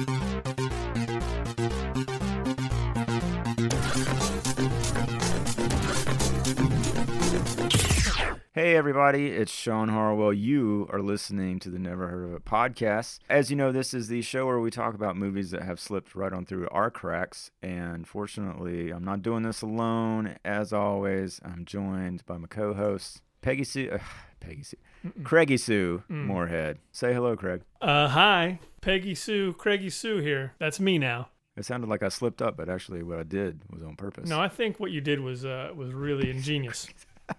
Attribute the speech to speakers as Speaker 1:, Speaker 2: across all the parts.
Speaker 1: Hey, everybody, it's Sean Harwell. You are listening to the Never Heard of It podcast. As you know, this is the show where we talk about movies that have slipped right on through our cracks. And fortunately, I'm not doing this alone. As always, I'm joined by my co host, Peggy Sue. Peggy Sue. Craigie Sue Moorhead. Say hello, Craig.
Speaker 2: Uh, hi, Peggy Sue, Craigie Sue here. That's me now.
Speaker 1: It sounded like I slipped up, but actually, what I did was on purpose.
Speaker 2: No, I think what you did was uh, was really ingenious.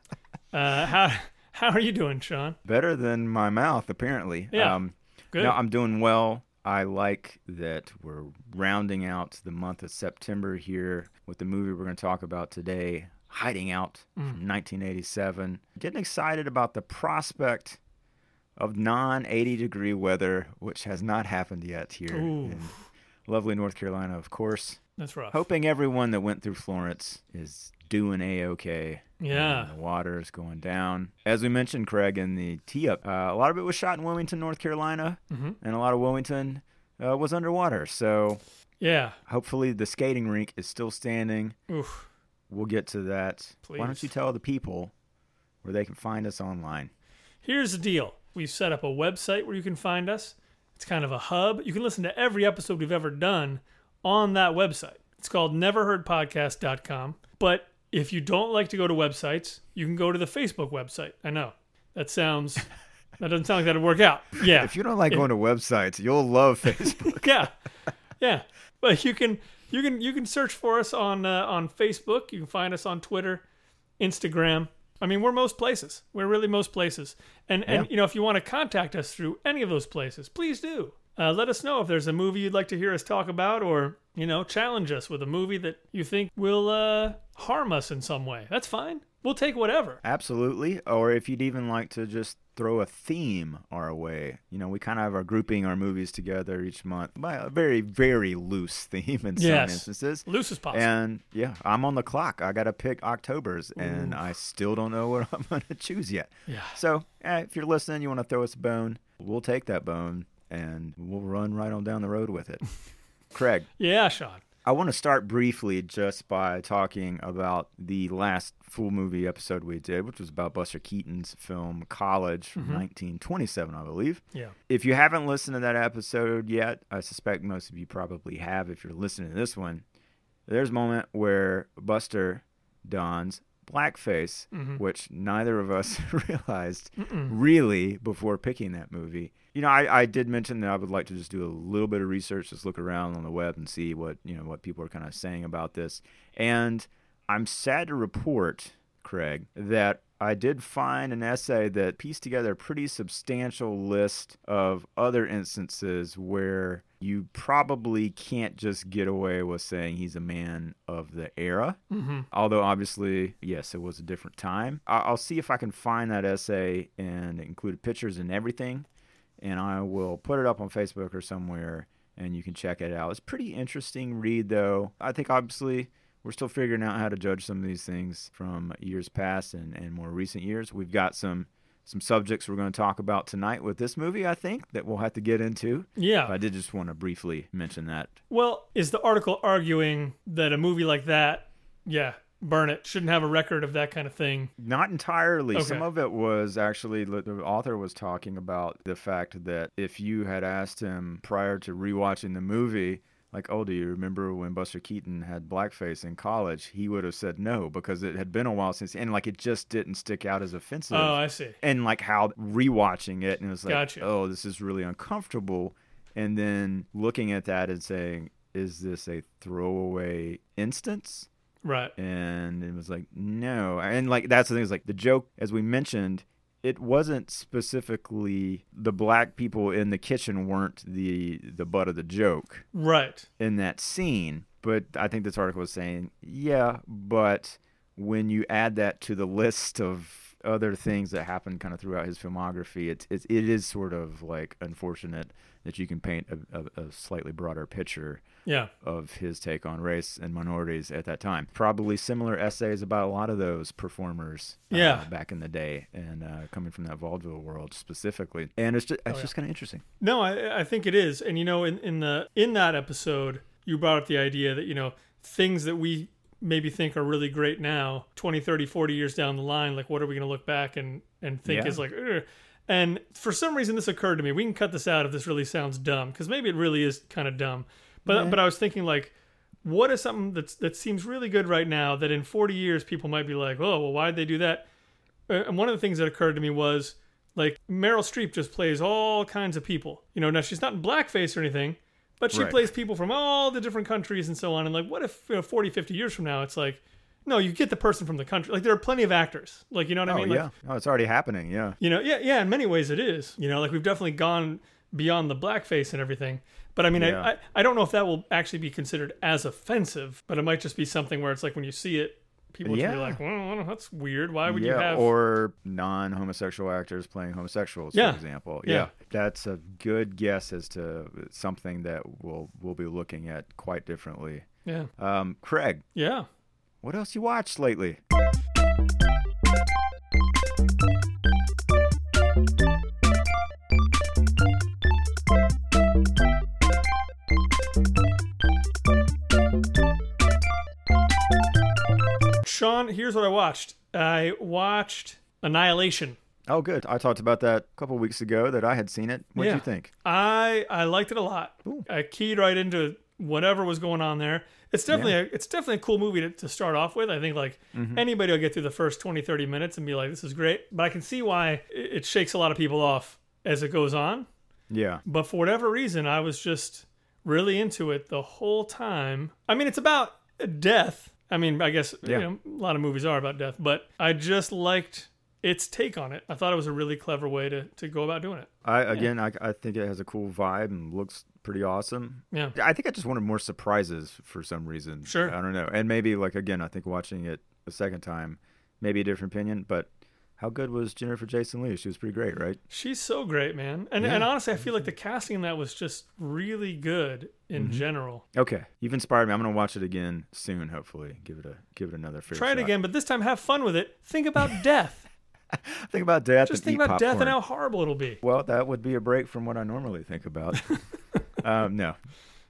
Speaker 2: uh, how how are you doing, Sean?
Speaker 1: Better than my mouth, apparently.
Speaker 2: Yeah.
Speaker 1: Um,
Speaker 2: Good.
Speaker 1: No, I'm doing well. I like that we're rounding out the month of September here with the movie we're going to talk about today, Hiding Out
Speaker 2: Mm.
Speaker 1: from 1987. Getting excited about the prospect of non 80 degree weather, which has not happened yet here
Speaker 2: Ooh.
Speaker 1: in lovely North Carolina, of course.
Speaker 2: That's rough.
Speaker 1: Hoping everyone that went through Florence is doing a okay.
Speaker 2: Yeah.
Speaker 1: The water is going down. As we mentioned, Craig, in the tee up, uh, a lot of it was shot in Wilmington, North Carolina,
Speaker 2: Mhm.
Speaker 1: and a lot of Wilmington uh, was underwater. So
Speaker 2: Yeah.
Speaker 1: hopefully the skating rink is still standing.
Speaker 2: Oof.
Speaker 1: We'll get to that. Why don't you tell the people where they can find us online?
Speaker 2: Here's the deal. We've set up a website where you can find us. It's kind of a hub. You can listen to every episode we've ever done on that website. It's called neverheardpodcast.com. But if you don't like to go to websites, you can go to the Facebook website. I know. That sounds that doesn't sound like that'd work out. Yeah.
Speaker 1: If you don't like going to websites, you'll love Facebook.
Speaker 2: yeah, yeah. But you can you can you can search for us on uh, on Facebook. You can find us on Twitter, Instagram. I mean, we're most places. We're really most places. And and
Speaker 1: Yeah.
Speaker 2: you know, if you want to contact us through any of those places, please do. Uh, let us know if there's a movie you'd like to hear us talk about, or you know, challenge us with a movie that you think will uh, harm us in some way. That's fine. We'll take whatever.
Speaker 1: Absolutely. Or if you'd even like to just throw a theme our way. You know, we kind of are grouping our movies together each month by a very, very loose theme in some instances.
Speaker 2: Loose as possible.
Speaker 1: And yeah, I'm on the clock. I got to pick October's, and I still don't know what I'm going to choose yet.
Speaker 2: yeah.
Speaker 1: So eh, if you're listening, you want to throw us a bone, we'll take that bone and we'll run right on down the road with it. Craig,
Speaker 2: Yeah, Sean.
Speaker 1: I want to start briefly just by talking about the last full movie episode we did, which was about Buster Keaton's film College from mm-hmm. 1927, I believe.
Speaker 2: Yeah.
Speaker 1: If you haven't listened to that episode yet, I suspect most of you probably have if you're listening to this one. There's a moment where Buster dons blackface, mm-hmm. which neither of us realized really before picking that movie. You know, I, I did mention that I would like to just do a little bit of research, just look around on the web and see what you know what people are kind of saying about this. And I'm sad to report, Craig, that I did find an essay that pieced together a pretty substantial list of other instances where you probably can't just get away with saying he's a man of the era.
Speaker 2: Mm-hmm.
Speaker 1: Although, obviously, yes, it was a different time. I- I'll see if I can find that essay and include pictures and everything, and I will put it up on Facebook or somewhere, and you can check it out. It's a pretty interesting read, though. I think, obviously, we're still figuring out how to judge some of these things from years past and, and more recent years. We've got some some subjects we're going to talk about tonight with this movie, I think, that we'll have to get into.
Speaker 2: Yeah.
Speaker 1: But I did just want to briefly mention that.
Speaker 2: Well, is the article arguing that a movie like that, yeah, burn it, shouldn't have a record of that kind of thing?
Speaker 1: Not entirely.
Speaker 2: Okay.
Speaker 1: Some of it was actually the author was talking about the fact that if you had asked him prior to rewatching the movie, like, oh, do you remember when Buster Keaton had blackface in college? He would have said no because it had been a while since, and like it just didn't stick out as offensive.
Speaker 2: Oh, I see.
Speaker 1: and like how rewatching it and it was like,
Speaker 2: Gotcha.
Speaker 1: oh, this is really uncomfortable, and then looking at that and saying, is this a throwaway instance?
Speaker 2: Right.
Speaker 1: and it was like no and like that's the thing is like the joke as we mentioned it wasn't specifically the black people in the kitchen weren't the the butt of the joke
Speaker 2: Right.
Speaker 1: in that scene but i think this article is saying yeah but when you add that to the list of other things that happened kind of throughout his filmography, it's, it's it is sort of like unfortunate that you can paint a, a, a slightly broader picture
Speaker 2: Yeah.
Speaker 1: of his take on race and minorities at that time. Probably similar essays about a lot of those performers uh,
Speaker 2: Yeah.
Speaker 1: back in the day and uh, coming from that vaudeville world specifically. And it's just, it's
Speaker 2: yeah.
Speaker 1: just kind of interesting.
Speaker 2: No, I, I think it is. And you know, in, in the in that episode, you brought up the idea that, you know, things that we maybe think are really great now, 20, 30, 40 years down the line, like what are we going to look back and and think
Speaker 1: Yeah.
Speaker 2: is like "Ugh." And for some reason this occurred to me. We can cut this out if this really sounds dumb cuz maybe it really is kind of dumb. But but I was thinking like what is something that's that seems really good right now that in 40 years people might be like, "Oh, well why did they do that?" And one of the things that occurred to me was like Meryl Streep just plays all kinds of people. You know, now she's not in blackface or anything, but she
Speaker 1: Right.
Speaker 2: plays people from all the different countries and so on. And like, what if you know, 40, 50 years from now, it's like, no, you get the person from the country. Like, there are plenty of actors. Like, you know what I
Speaker 1: oh,
Speaker 2: mean?
Speaker 1: yeah.
Speaker 2: Like,
Speaker 1: oh, it's already happening. Yeah.
Speaker 2: you know, yeah, yeah. In many ways, it is. You know, like we've definitely gone beyond the blackface and everything. But I mean,
Speaker 1: Yeah.
Speaker 2: I, I I don't know if that will actually be considered as offensive. But it might just be something where it's like when you see it, people just be
Speaker 1: Yeah.
Speaker 2: like, well, that's weird. Why would
Speaker 1: yeah,
Speaker 2: you have?
Speaker 1: or non-homosexual actors playing homosexuals,
Speaker 2: Yeah.
Speaker 1: for example.
Speaker 2: Yeah.
Speaker 1: that's a good guess as to something that we'll we'll be looking at quite differently.
Speaker 2: yeah,
Speaker 1: Um, Craig,
Speaker 2: yeah.
Speaker 1: What else you watched lately?
Speaker 2: Sean, here's what I watched. I watched Annihilation.
Speaker 1: Oh, good. I talked about that a couple weeks ago that I had seen it. What would
Speaker 2: Yeah.
Speaker 1: you think?
Speaker 2: I I liked it a lot.
Speaker 1: Ooh.
Speaker 2: I keyed right into whatever was going on there. It's definitely a, it's definitely a cool movie to, to start off with. I think like
Speaker 1: Mm-hmm.
Speaker 2: anybody will get through the first 20 30 minutes and be like this is great, but I can see why it, it shakes a lot of people off as it goes on.
Speaker 1: Yeah.
Speaker 2: But for whatever reason, I was just really into it the whole time. I mean, it's about death. I mean, I guess
Speaker 1: Yeah.
Speaker 2: you know, a lot of movies are about death, but I just liked its take on it. I thought it was a really clever way to, to go about doing it.
Speaker 1: I again, I, I think it has a cool vibe and looks pretty awesome.
Speaker 2: Yeah.
Speaker 1: I think I just wanted more surprises for some reason.
Speaker 2: Sure.
Speaker 1: I don't know, and maybe like again, I think watching it a second time, maybe a different opinion. But how good was Jennifer Jason Leigh? She was pretty great, right?
Speaker 2: She's so great, man. And
Speaker 1: Yeah.
Speaker 2: and honestly, I feel like the casting in that was just really good in
Speaker 1: Mm-hmm.
Speaker 2: general.
Speaker 1: Okay, you've inspired me. I'm gonna watch it again soon. Hopefully, give it a give it another fair
Speaker 2: Try it again, but this time have fun with it. Think about death.
Speaker 1: Think about death.
Speaker 2: Just think about death and how horrible it'll be.
Speaker 1: Well, that would be a break from what I normally think about. um, no.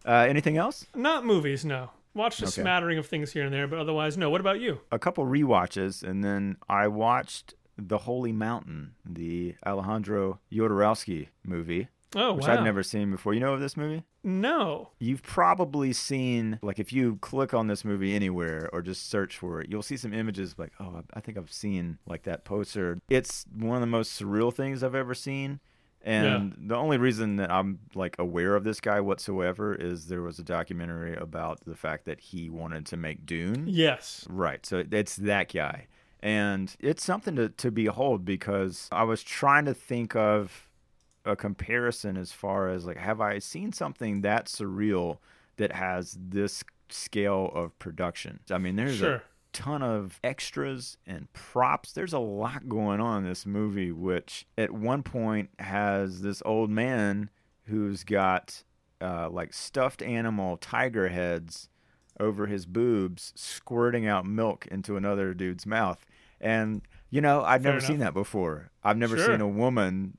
Speaker 1: Uh, anything else?
Speaker 2: Not movies, no. Watched a
Speaker 1: Okay.
Speaker 2: smattering of things here and there, but otherwise, no. What about you?
Speaker 1: A couple rewatches, and then I watched The Holy Mountain, the Alejandro Jodorowsky movie,
Speaker 2: Oh, wow.
Speaker 1: which
Speaker 2: wow.
Speaker 1: I've never seen before. You know of this movie?
Speaker 2: No.
Speaker 1: You've probably seen, like, if you click on this movie anywhere or just search for it, you'll see some images like, oh, I- I think I've seen, like, that poster. It's one of the most surreal things I've ever seen. And the only reason that I'm, like, aware of this guy whatsoever is there was a documentary about the fact that he wanted to make Dune.
Speaker 2: Yes.
Speaker 1: Right. So it's that guy. And it's something to, to behold because I was trying to think of a comparison as far as like, have I seen something that surreal that has this scale of production? I mean, there's
Speaker 2: Sure.
Speaker 1: a ton of extras and props. There's a lot going on in this movie, which at one point has this old man who's got uh, like stuffed animal tiger heads over his boobs, squirting out milk into another dude's mouth. And you know, I've
Speaker 2: Fair
Speaker 1: never seen that before. I've never
Speaker 2: Sure.
Speaker 1: seen a woman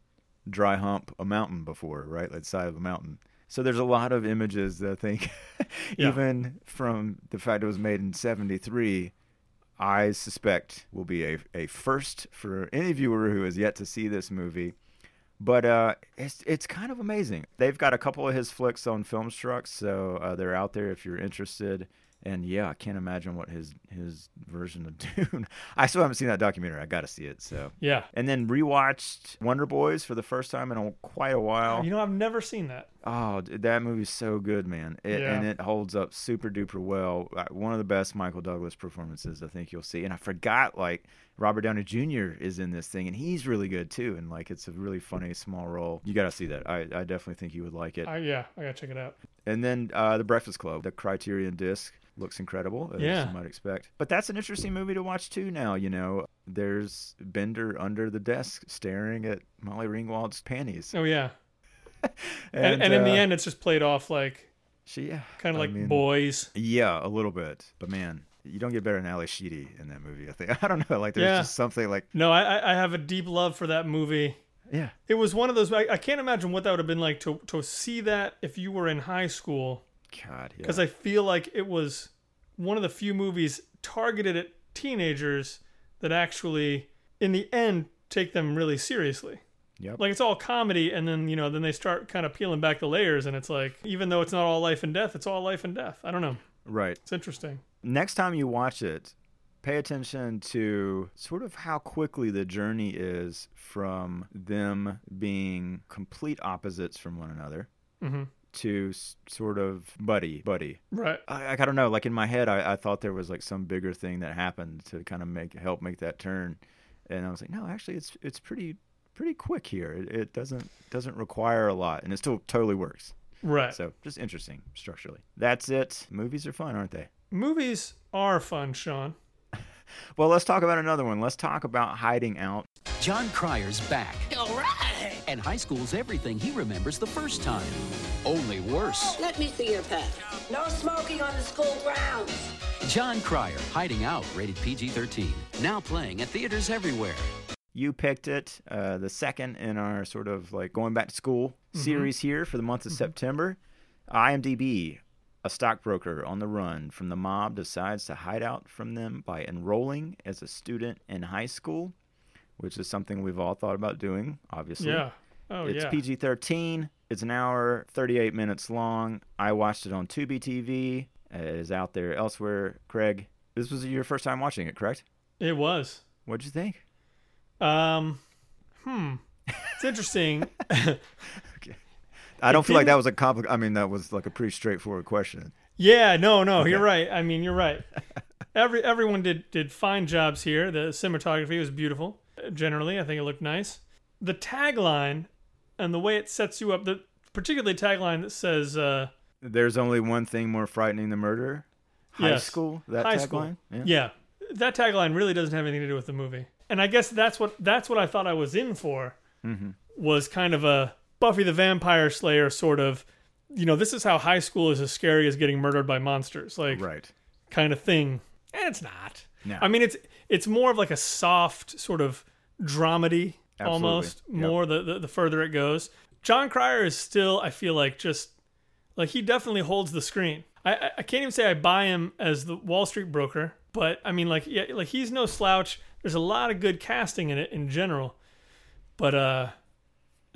Speaker 1: dry hump a mountain before, right? Like the side of a mountain. So there's a lot of images that I think,
Speaker 2: Yeah.
Speaker 1: even from the fact it was made in '73, I suspect will be a, a first for any viewer who has yet to see this movie. But uh, it's it's kind of amazing. They've got a couple of his flicks on Filmstruck, so uh, they're out there if you're interested. And yeah, I can't imagine what his his version of Dune. I still haven't seen that documentary. I got to see it. So
Speaker 2: Yeah.
Speaker 1: and then rewatched Wonder Boys for the first time in a, quite a while.
Speaker 2: You know, I've never seen that.
Speaker 1: Oh, that movie's so good, man. It,
Speaker 2: Yeah.
Speaker 1: And it holds up super duper well. Uh, One of the best Michael Douglas performances I think you'll see. And I forgot, like, Robert Downey Jr. is in this thing, and he's really good too. And, like, it's a really funny small role. You got to see that. I, I definitely think you would like it.
Speaker 2: I, yeah, I gotta check it out.
Speaker 1: And then uh, The Breakfast Club, the Criterion disc. Looks incredible, as
Speaker 2: Yeah.
Speaker 1: you might expect. But that's an interesting movie to watch too. Now you know there's Bender under the desk staring at Molly Ringwald's panties,
Speaker 2: Oh yeah. And, and, in the
Speaker 1: uh,
Speaker 2: end, it's just played off like
Speaker 1: she yeah,
Speaker 2: kind of like
Speaker 1: mean,
Speaker 2: boys.
Speaker 1: Yeah, a little bit. But man, you don't get better than Ally Sheedy in that movie. I think I don't know. Like there's
Speaker 2: Yeah.
Speaker 1: just something like
Speaker 2: No, I I- I have a deep love for that movie.
Speaker 1: yeah,
Speaker 2: It was one of those. I, I can't imagine what that would have been like to to see that if you were in high school,
Speaker 1: God, yeah.
Speaker 2: because I feel like it was one of the few movies targeted at teenagers that actually, in the end, take them really seriously.
Speaker 1: Yep.
Speaker 2: Like it's all comedy, and then you know, then they start kind of peeling back the layers, and it's like, even though it's not all life and death, it's all life and death. I don't know.
Speaker 1: right.
Speaker 2: It's interesting.
Speaker 1: next time you watch it, pay attention to sort of how quickly the journey is from them being complete opposites from one another
Speaker 2: hmm
Speaker 1: to s- sort of buddy buddy.
Speaker 2: Right.
Speaker 1: I, I don't know. Like in my head, I, I thought there was like some bigger thing that happened to kind of make help make that turn, and I was like, no, actually, it's it's pretty pretty quick here. It, it doesn't doesn't require a lot, and it still totally works.
Speaker 2: Right.
Speaker 1: So just interesting structurally. That's it. Movies are fun, aren't they?
Speaker 2: Movies are fun, Sean.
Speaker 1: Well, let's talk about another one. Let's talk about hiding out.
Speaker 3: Jon Cryer's back,
Speaker 4: All right.
Speaker 3: And high school's everything he remembers the first time. Only worse.
Speaker 4: Let me see your pet. No smoking on the school grounds.
Speaker 3: Jon Cryer, Hiding Out, rated PG 13. Now playing at theaters everywhere.
Speaker 1: You picked it, uh, the second in our sort of like going back to school series here for the month of September. IMDb, a stockbroker on the run from the mob decides to hide out from them by enrolling as a student in high school, which is something we've all thought about doing, obviously.
Speaker 2: Yeah. Oh
Speaker 1: it's
Speaker 2: yeah.
Speaker 1: PG 13. It's an hour, 38 minutes long. I watched it on Tubi TV. It is out there elsewhere. Craig, this was your first time watching it, correct?
Speaker 2: It was.
Speaker 1: What'd you think?
Speaker 2: Um, hmm. It's interesting. okay.
Speaker 1: I don't feel like that was a compli I mean, that was like a pretty straightforward question.
Speaker 2: yeah, no, no, you're right. I mean, you're right. Every everyone did did fine jobs here. The cinematography was beautiful. Generally, I think it looked nice. The tagline and the way it sets you up, the particularly tagline that says uh,
Speaker 1: There's only one thing more frightening than murder. High
Speaker 2: Yes.
Speaker 1: school. That
Speaker 2: high
Speaker 1: tagline. Yeah.
Speaker 2: Yeah, that tagline really doesn't have anything to do with the movie. And I guess that's what that's what I thought I was in for.
Speaker 1: Mm-hmm.
Speaker 2: Was kind of a Buffy the Vampire Slayer sort of, you know, this is how high school is as scary as getting murdered by monsters, like
Speaker 1: Right.
Speaker 2: kind of thing. And it's not.
Speaker 1: No.
Speaker 2: I mean, it's it's more of like a soft sort of dramedy
Speaker 1: Absolutely.
Speaker 2: almost.
Speaker 1: Yep.
Speaker 2: More the, the the further it goes. Jon Cryer is still, I feel like, just like he definitely holds the screen. I, I can't even say I buy him as the Wall Street broker, but I mean, like, yeah, like he's no slouch. There's a lot of good casting in it in general, but uh,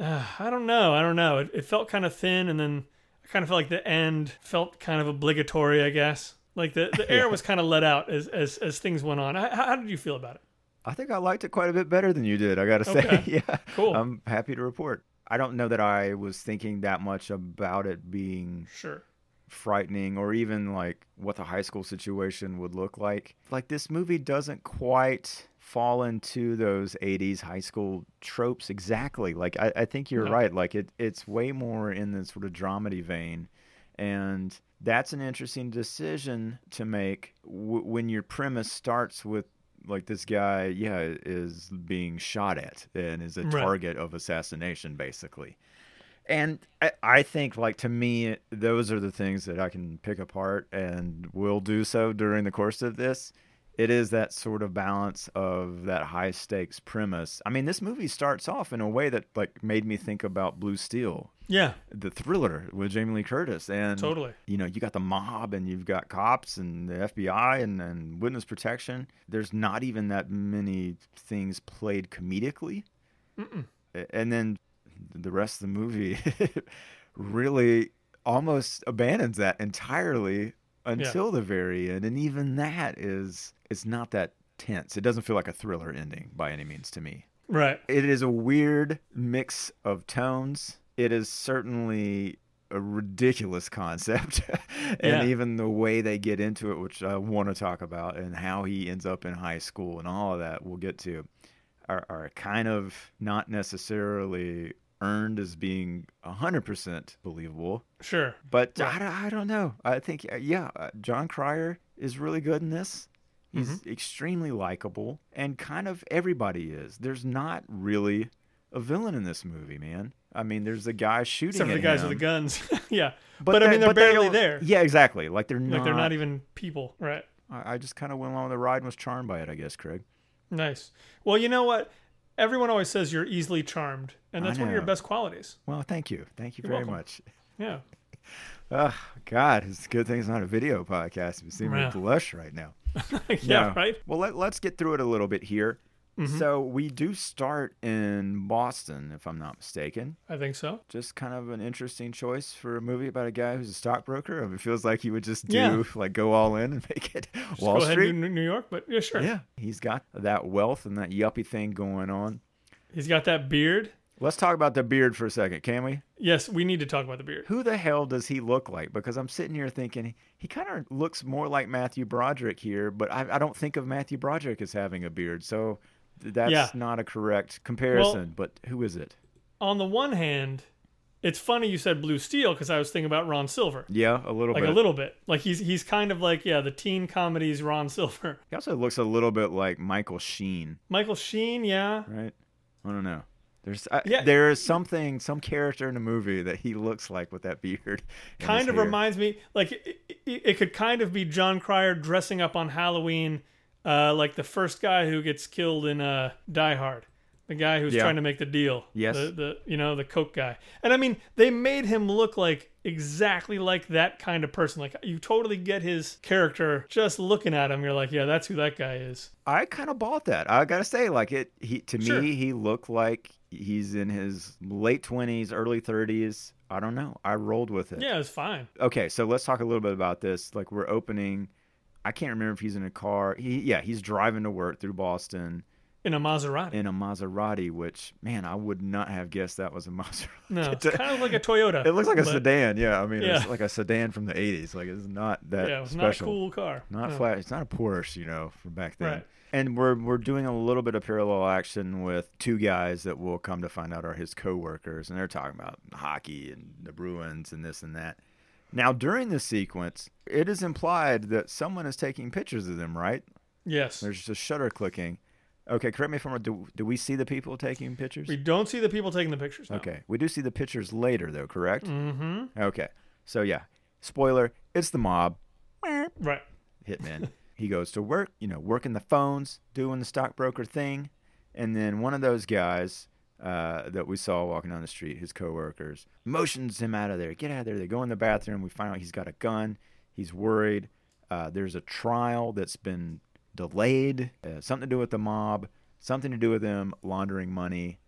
Speaker 2: uh I don't know. I don't know. It, it felt kind of thin, and then I kind of felt like the end felt kind of obligatory. I guess like the the air was kind of let out as as as things went on. How, how did you feel about it?
Speaker 1: I think I liked it quite a bit better than you did. I got to say,
Speaker 2: Okay.
Speaker 1: yeah,
Speaker 2: Cool.
Speaker 1: I'm happy to report. I don't know that I was thinking that much about it being
Speaker 2: Sure.
Speaker 1: frightening or even like what the high school situation would look like. Like this movie doesn't quite fall into those 80s high school tropes exactly. Like I, I think you're
Speaker 2: No.
Speaker 1: right. Like it it's way more in the sort of dramedy vein and that's an interesting decision to make w- when your premise starts with like this guy yeah is being shot at and is a
Speaker 2: Right.
Speaker 1: target of assassination basically and I, I think, like to me, those are the things that I can pick apart, and will do so during the course of this. It is that sort of balance of that high stakes premise. I mean, this movie starts off in a way that like made me think about Blue Steel,
Speaker 2: Yeah.
Speaker 1: the thriller with Jamie Lee Curtis, and
Speaker 2: Totally.
Speaker 1: You know, you got the mob, and you've got cops, and the FBI, and and witness protection. There's not even that many things played comedically A- and then the rest of the movie really almost abandons that entirely until the very end and even that is it's not that tense it doesn't feel like a thriller ending by any means to me
Speaker 2: Right.
Speaker 1: it is a weird mix of tones it is certainly a ridiculous concept and
Speaker 2: Yeah.
Speaker 1: even the way they get into it which i want to talk about and how he ends up in high school and all of that we'll get to are, are kind of not necessarily earned as being 100% believable.
Speaker 2: Sure.
Speaker 1: But
Speaker 2: Right.
Speaker 1: I, don't- I don't know. I think, uh, yeah, uh, Jon Cryer is really good in this. He's
Speaker 2: Mm-hmm.
Speaker 1: extremely likable, and kind of everybody is. There's not really a villain in this movie, man. I mean, there's the guy shooting
Speaker 2: Except for
Speaker 1: at
Speaker 2: the guys
Speaker 1: him,
Speaker 2: with the guns. yeah. But, I
Speaker 1: they-
Speaker 2: mean, they're barely
Speaker 1: don't-
Speaker 2: there.
Speaker 1: Yeah, exactly. Like they're not.
Speaker 2: Like they're not even people. Right.
Speaker 1: I, I just kind of went along with the ride and was charmed by it, I guess, Craig.
Speaker 2: Nice. Well, you know what? Everyone always says you're easily charmed, and that's one of your best qualities.
Speaker 1: Well, thank you. Thank you
Speaker 2: You're
Speaker 1: very
Speaker 2: welcome.
Speaker 1: much.
Speaker 2: Yeah.
Speaker 1: Oh, God, it's a good thing it's not a video podcast. You see me
Speaker 2: Yeah.
Speaker 1: blush right now.
Speaker 2: yeah.
Speaker 1: No.
Speaker 2: Right.
Speaker 1: Well, let, let's get through it a little bit here.
Speaker 2: Mm-hmm.
Speaker 1: So we do start in Boston, if I'm not mistaken.
Speaker 2: I think so.
Speaker 1: Just kind of an interesting choice for a movie about a guy who's a stockbroker. It feels like he would just do
Speaker 2: Yeah.
Speaker 1: like go all in and make it
Speaker 2: Just
Speaker 1: Wall
Speaker 2: go ahead
Speaker 1: Street.
Speaker 2: and do New York, but yeah, sure.
Speaker 1: Yeah, he's got that wealth and that yuppie thing going on.
Speaker 2: He's got that beard.
Speaker 1: Let's talk about the beard for a second, can we?
Speaker 2: Yes, we need to talk about the beard.
Speaker 1: Who the hell does he look like? Because I'm sitting here thinking he kind of looks more like Matthew Broderick here, but I, I don't think of Matthew Broderick as having a beard. So that's
Speaker 2: Yeah.
Speaker 1: not a correct comparison. but who is it?
Speaker 2: On the one hand, it's funny you said Blue Steel because I was thinking about Ron Silver.
Speaker 1: Yeah, a little
Speaker 2: Like
Speaker 1: bit.
Speaker 2: a little bit. Like he's he's kind of like yeah, the teen comedies Ron Silver.
Speaker 1: He also looks a little bit like Michael Sheen,
Speaker 2: Michael Sheen, yeah.
Speaker 1: right? I don't know. There's I,
Speaker 2: Yeah.
Speaker 1: there is something, some character in the movie that he looks like with that beard.
Speaker 2: kind of
Speaker 1: hair.
Speaker 2: reminds me like it, it, it could kind of be Jon Cryer dressing up on Halloween, uh, like the first guy who gets killed in uh, Die Hard, the guy who's
Speaker 1: Yeah.
Speaker 2: trying to make the deal.
Speaker 1: Yes.
Speaker 2: the, the you know the coke guy, and I mean they made him look like exactly like that kind of person. Like you totally get his character just looking at him. You're like, yeah, that's who that guy is.
Speaker 1: I kind of bought that. I gotta say, like it. He to
Speaker 2: Sure.
Speaker 1: me, he looked like he's in his late twenties, early thirties. I don't know. I rolled with it.
Speaker 2: Yeah, it was fine.
Speaker 1: Okay, so let's talk a little bit about this. Like we're opening. I can't remember if he's in a car. He yeah, he's driving to work through Boston
Speaker 2: In a Maserati.
Speaker 1: in a Maserati, which man, I would not have guessed that was a Maserati.
Speaker 2: no, it's kind of like a Toyota.
Speaker 1: It looks like a sedan. Yeah, I mean, it's like a sedan from the '80s. Like it's not that
Speaker 2: Yeah, it's
Speaker 1: special.
Speaker 2: not a cool car.
Speaker 1: Not
Speaker 2: No.
Speaker 1: flat. It's not a Porsche, you know, from back then.
Speaker 2: Right.
Speaker 1: And we're we're doing a little bit of parallel action with two guys that we'll come to find out are his coworkers, and they're talking about hockey and the Bruins and this and that. Now, during this sequence, it is implied that someone is taking pictures of them, right?
Speaker 2: Yes.
Speaker 1: There's just a shutter clicking. Okay, correct me if I'm wrong. Do, do we see the people taking pictures?
Speaker 2: We don't see the people taking the pictures. No.
Speaker 1: Okay, we do see the pictures later, though, correct?
Speaker 2: Mm-hmm.
Speaker 1: Okay, so yeah, spoiler: it's the mob.
Speaker 2: Right.
Speaker 1: hitman. he goes to work, you know, working the phones, doing the stockbroker thing, and then one of those guys uh, that we saw walking down the street, his coworkers, motions him out of there. Get out of there. They go in the bathroom. We find out he's got a gun. He's worried. Uh, there's a trial that's been delayed. Uh, something to do with the mob. Something to do with them laundering money,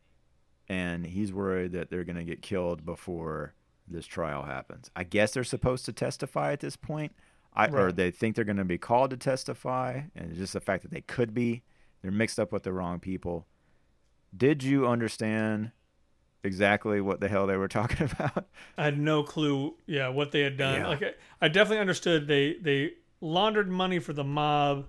Speaker 1: and he's worried that they're going to get killed before this trial happens. I guess they're supposed to testify at this point. I, or they think they're going to be called to testify, and just the fact that they could be, they're mixed up with the wrong people. Did you understand exactly what the hell they were talking about?
Speaker 2: I had no clue, yeah, what they had done.
Speaker 1: Yeah.
Speaker 2: Like I, I definitely understood they they laundered money for the mob,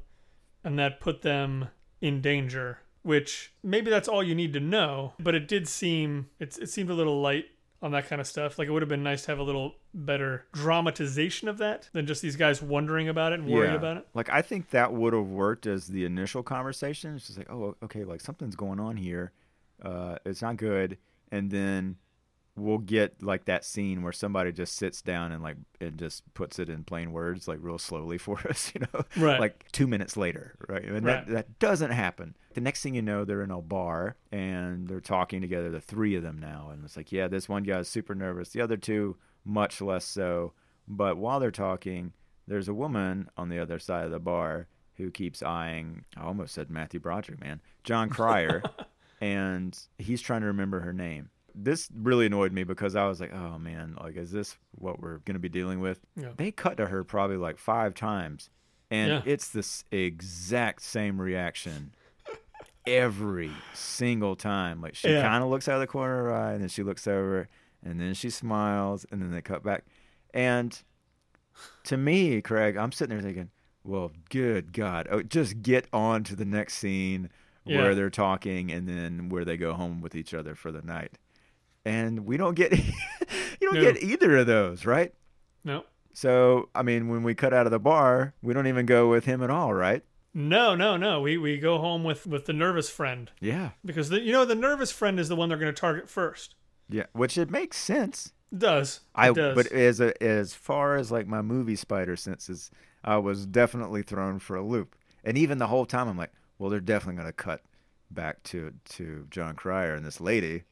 Speaker 2: and that put them in danger. Which maybe that's all you need to know, but it did seem it's it seemed a little light on that kind of stuff. Like it would have been nice to have a little better dramatization of that than just these guys wondering about it and worrying about it.
Speaker 1: Like I think that would have worked as the initial conversation. It's just like, oh, okay, like something's going on here. Uh, it's not good, and then we'll get like that scene where somebody just sits down and like and just puts it in plain words, like real slowly for us, you know,
Speaker 2: Right.
Speaker 1: Like two minutes later, right? And
Speaker 2: Right.
Speaker 1: that that doesn't happen. The next thing you know, they're in a bar and they're talking together. The three of them now, and it's like, yeah, this one guy's super nervous. The other two, much less so. But while they're talking, there's a woman on the other side of the bar who keeps eyeing. I almost said Matthew Broderick, man, Jon Cryer, and he's trying to remember her name. This really annoyed me because I was like, "Oh man, like is this what we're going to be dealing with?"
Speaker 2: Yeah.
Speaker 1: They cut to her probably like five times, and
Speaker 2: Yeah.
Speaker 1: it's this exact same reaction every single time. Like she
Speaker 2: Yeah.
Speaker 1: kind of looks out of the corner of her eye, and then she looks over, and then she smiles, and then they cut back. And to me, Craig, I'm sitting there thinking, well, good God, oh, just get on to the next scene
Speaker 2: Yeah.
Speaker 1: where they're talking, and then where they go home with each other for the night. And we don't get you don't
Speaker 2: No.
Speaker 1: get either of those, right?
Speaker 2: No.
Speaker 1: So I mean, when we cut out of the bar, we don't even go with him at all, right?
Speaker 2: No, no, no. We we go home with with the nervous friend
Speaker 1: Yeah,
Speaker 2: because the, you know the nervous friend is the one they're going to target first.
Speaker 1: yeah, which it makes sense.
Speaker 2: It does. It
Speaker 1: I
Speaker 2: does.
Speaker 1: but as a, as far as like my movie spider senses, I was definitely thrown for a loop. And even the whole time, I'm like, well, they're definitely going to cut back to to Jon Cryer and this lady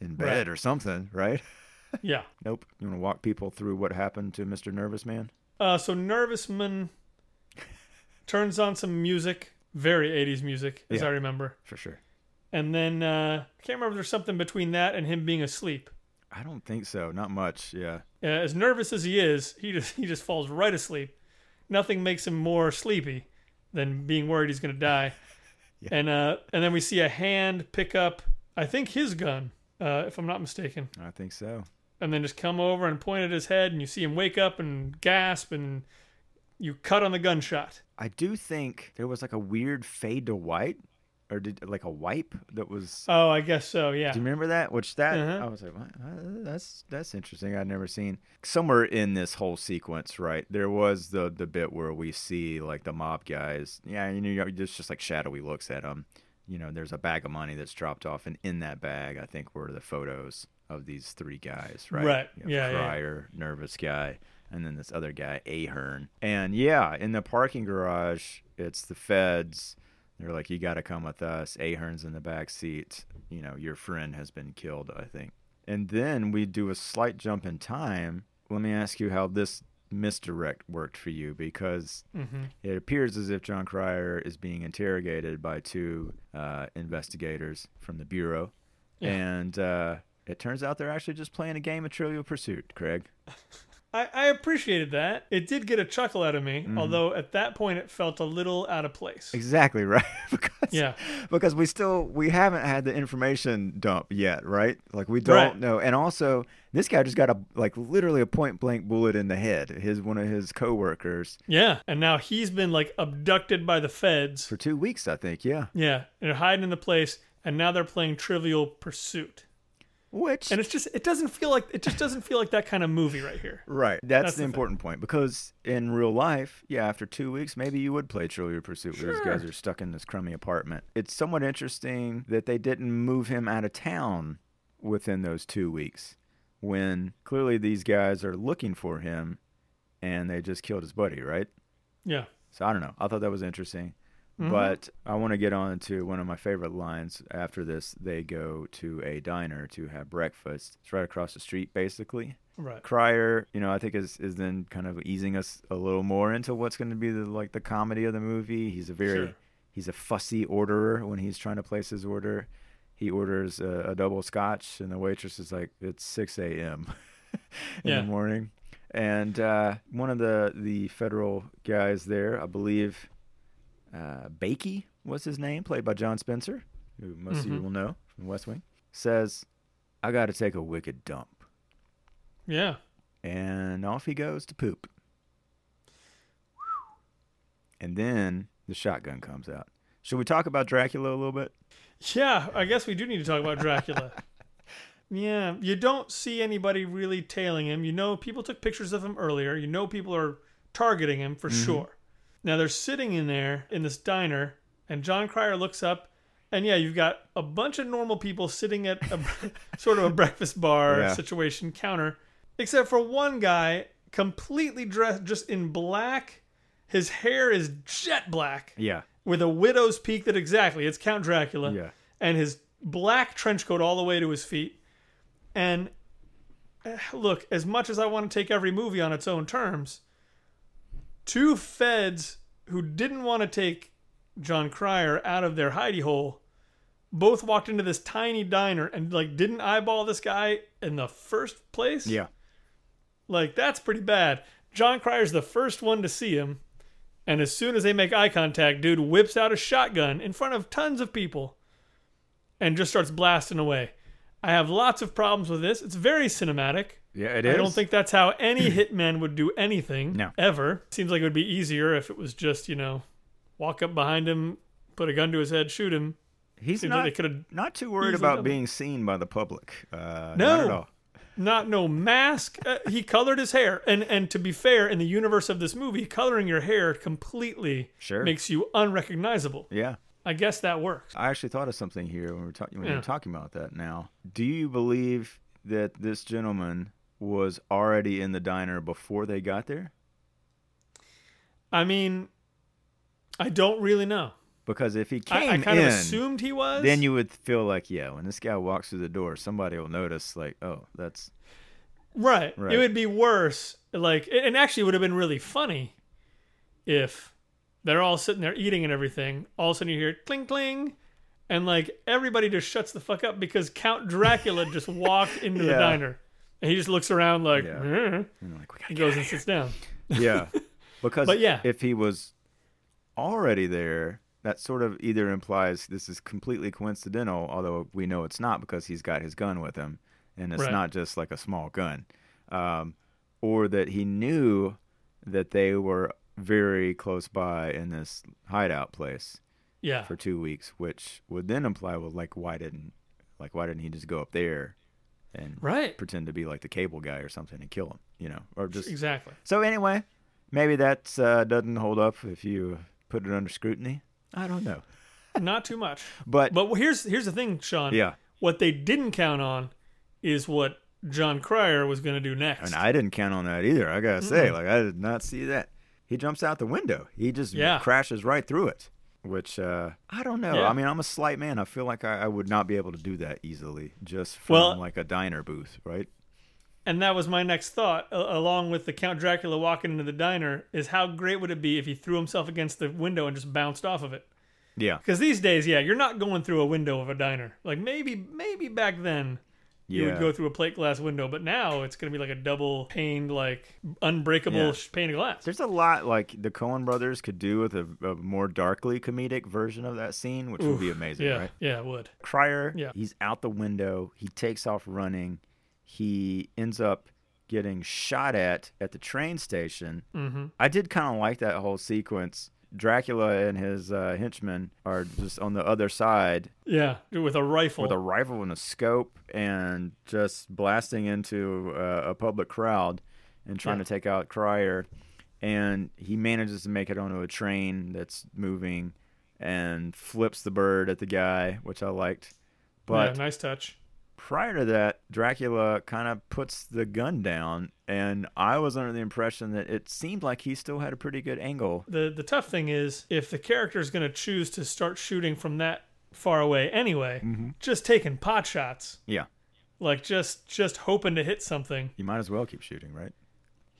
Speaker 1: in bed
Speaker 2: Right.
Speaker 1: or something, right?
Speaker 2: yeah.
Speaker 1: Nope. You want to walk people through what happened to Mr. Nervous Man?
Speaker 2: Uh, so nervous man turns on some music, very 80s music, as
Speaker 1: Yeah.
Speaker 2: I remember.
Speaker 1: For sure.
Speaker 2: And then uh, I can't remember if there's something between that and him being asleep.
Speaker 1: I don't think so. Not much. Yeah.
Speaker 2: Uh, as nervous as he is, he just he just falls right asleep. Nothing makes him more sleepy than being worried he's going to die.
Speaker 1: Yeah.
Speaker 2: And uh, and then we see a hand pick up, I think his gun, uh, if I'm not mistaken,
Speaker 1: I think so.
Speaker 2: and then just come over and point at his head, and you see him wake up and gasp, and you cut on the gunshot.
Speaker 1: I do think there was like a weird fade to white, or did like a wipe that was.
Speaker 2: Oh, I guess so. Yeah.
Speaker 1: Do you remember that? Which that
Speaker 2: Uh-huh.
Speaker 1: I was like, what? Uh, that's that's interesting. I'd never seen somewhere in this whole sequence. Right there was the the bit where we see like the mob guys. Yeah, you know, it's just like shadowy looks at them. You know, there's a bag of money that's dropped off, and in that bag, I think were the photos of these three guys. Right.
Speaker 2: Right.
Speaker 1: You have
Speaker 2: Yeah, yeah.
Speaker 1: Nervous guy, and then this other guy, Ahern. And yeah, in the parking garage, it's the feds. They're like, "You got to come with us." Ahern's in the back seat. You know, your friend has been killed. I think. And then we do a slight jump in time. Let me ask you how this misdirect worked for you because
Speaker 2: hmm
Speaker 1: it appears as if Jon Cryer is being interrogated by two uh, investigators from the bureau,
Speaker 2: Yeah.
Speaker 1: and uh, it turns out they're actually just playing a game of Trivial Pursuit. Craig.
Speaker 2: I, I appreciated that. It did get a chuckle out of me,
Speaker 1: Mm-hmm.
Speaker 2: although at that point it felt a little out of place.
Speaker 1: Exactly right. because
Speaker 2: Yeah.
Speaker 1: because we still we haven't had the information dump yet, right? Like we don't
Speaker 2: Right.
Speaker 1: know. And also, this guy just got a like literally a point blank bullet in the head. His one of his coworkers
Speaker 2: Yeah, and now he's been like abducted by the feds.
Speaker 1: for two weeks, I think. Yeah,
Speaker 2: Yeah, and they're hiding in the place, and now they're playing Trivial Pursuit.
Speaker 1: Which
Speaker 2: And it's just it doesn't feel like it just doesn't feel like that kind of movie right here.
Speaker 1: right. That's,
Speaker 2: That's
Speaker 1: the,
Speaker 2: the thing.
Speaker 1: important point because in real life, yeah, after two weeks, maybe you would play Trivial Pursuit. Where these guys
Speaker 2: Sure.
Speaker 1: are stuck in this crummy apartment. It's somewhat interesting that they didn't move him out of town within those two weeks, when clearly these guys are looking for him, and they just killed his buddy, right?
Speaker 2: Yeah.
Speaker 1: So I don't know. I thought that was interesting. But I want to get on to one of my favorite lines. After this, they go to a diner to have breakfast. It's right across the street, basically.
Speaker 2: Right.
Speaker 1: Cryer, you know, I think is is then kind of easing us a little more into what's going to be the like the comedy of the movie. He's a very
Speaker 2: Sure.
Speaker 1: he's a fussy orderer when he's trying to place his order. He orders a, a double scotch, and the waitress is like, "It's six a.m. in
Speaker 2: Yeah.
Speaker 1: the morning." And uh, one of the the federal guys there, I believe, uh, Bakey was his name, played by John Spencer, who most of you
Speaker 2: Mhm.
Speaker 1: will know from West Wing, says, "I got to take a wicked dump."
Speaker 2: Yeah.
Speaker 1: and off he goes to poop. And then the shotgun comes out. Should we talk about Dracula a little bit?
Speaker 2: Yeah, I guess we do need to talk about Dracula. yeah, you don't see anybody really tailing him. You know, people took pictures of him earlier. You know, people are targeting him for sure. Now they're sitting in there in this diner, and Jon Cryer looks up, and yeah, you've got a bunch of normal people sitting at a sort of a breakfast bar
Speaker 1: Yeah.
Speaker 2: situation counter, except for one guy completely dressed just in black. His hair is jet black
Speaker 1: Yeah.
Speaker 2: with a widow's peak that exactly it's Count Dracula.
Speaker 1: Yeah.
Speaker 2: And his black trench coat all the way to his feet. And eh, look, as much as I want to take every movie on its own terms, two feds who didn't want to take Jon Cryer out of their hidey hole both walked into this tiny diner and like didn't eyeball this guy in the first place.
Speaker 1: Yeah.
Speaker 2: Like that's pretty bad. Jon Cryer's the first one to see him, and as soon as they make eye contact, dude whips out a shotgun in front of tons of people and just starts blasting away. I have lots of problems with this. It's very cinematic.
Speaker 1: Yeah, it is.
Speaker 2: I don't think that's how any hitman would do anything
Speaker 1: No.
Speaker 2: ever. Seems like it would be easier if it was just, you know, walk up behind him, put a gun to his head, shoot him,
Speaker 1: He's
Speaker 2: Seems like
Speaker 1: not
Speaker 2: they
Speaker 1: not too worried about being seen by the public. Uh,
Speaker 2: No.
Speaker 1: not at all.
Speaker 2: not no mask. Uh, he colored his hair, and and to be fair, in the universe of this movie, coloring your hair completely
Speaker 1: Sure.
Speaker 2: makes you unrecognizable.
Speaker 1: Yeah.
Speaker 2: I guess that works.
Speaker 1: I actually thought of something here when we were talking when
Speaker 2: Yeah.
Speaker 1: were talking about that. Now, do you believe that this gentleman was already in the diner before they got there?
Speaker 2: I mean, I don't really know.
Speaker 1: Because if he
Speaker 2: I,
Speaker 1: came
Speaker 2: I kind
Speaker 1: in,
Speaker 2: of assumed he was.
Speaker 1: then you would feel like, yeah, when this guy walks through the door, somebody will notice, like, oh, that's
Speaker 2: right.
Speaker 1: Right.
Speaker 2: It would be worse. Like, and actually, it would have been really funny if they're all sitting there eating and everything. All of a sudden, you hear cling cling, and like everybody just shuts the fuck up because Count Dracula just walked into the diner, and he just looks around like,
Speaker 1: Yeah.
Speaker 2: "Eh."
Speaker 1: and like we gotta
Speaker 2: he goes and
Speaker 1: here.
Speaker 2: sits down.
Speaker 1: yeah. Because
Speaker 2: But yeah.
Speaker 1: if he was already there, that sort of either implies this is completely coincidental, although we know it's not because he's got his gun with him, and it's
Speaker 2: Right.
Speaker 1: not just like a small gun, um, or that he knew that they were very close by in this hideout place
Speaker 2: Yeah.
Speaker 1: for two weeks, which would then imply, well, like why didn't, like why didn't he just go up there and
Speaker 2: Right.
Speaker 1: pretend to be like the cable guy or something and kill him, you know, or just
Speaker 2: Exactly.
Speaker 1: so anyway, maybe that uh, doesn't hold up if you put it under scrutiny. I don't know.
Speaker 2: Not too much.
Speaker 1: But,
Speaker 2: But here's here's the thing, Sean.
Speaker 1: yeah,
Speaker 2: What they didn't count on is what Jon Cryer was going to do next.
Speaker 1: and I didn't count on that either. I gotta say, like I did not see that. He jumps out the window. He just
Speaker 2: Yeah.
Speaker 1: crashes right through it. Which uh, I don't know.
Speaker 2: Yeah.
Speaker 1: I mean, I'm a slight man. I feel like I, I would not be able to do that easily, just from
Speaker 2: Well-
Speaker 1: like a diner booth, right?
Speaker 2: And that was my next thought, along with the Count Dracula walking into the diner, is how great would it be if he threw himself against the window and just bounced off of it?
Speaker 1: Yeah,
Speaker 2: Because these days, yeah, you're not going through a window of a diner. Like maybe, maybe back then you
Speaker 1: yeah.
Speaker 2: would go through a plate glass window, but now it's going to be like a double paned, like unbreakable
Speaker 1: Yeah.
Speaker 2: pane of glass.
Speaker 1: There's a lot like the Coen brothers could do with a, a more darkly comedic version of that scene, which would be amazing,
Speaker 2: yeah,
Speaker 1: right?
Speaker 2: yeah, it would.
Speaker 1: Cryer,
Speaker 2: Yeah.
Speaker 1: he's out the window. He takes off running. He ends up getting shot at at the train station.
Speaker 2: Mm-hmm.
Speaker 1: I did kind of like that whole sequence. Dracula and his uh, henchmen are just on the other side
Speaker 2: Yeah, with a rifle.
Speaker 1: with a rifle and a scope and just blasting into uh, a public crowd and trying
Speaker 2: Yeah.
Speaker 1: to take out Cryer. And he manages to make it onto a train that's moving and flips the bird at the guy, which I liked. But
Speaker 2: yeah, nice touch.
Speaker 1: Prior to that, Dracula kind of puts the gun down, and I was under the impression that it seemed like he still had a pretty good angle.
Speaker 2: The the tough thing is if the character is going to choose to start shooting from that far away anyway,
Speaker 1: Mm-hmm.
Speaker 2: just taking pot shots,
Speaker 1: Yeah,
Speaker 2: like just just hoping to hit something.
Speaker 1: you might as well keep shooting, right?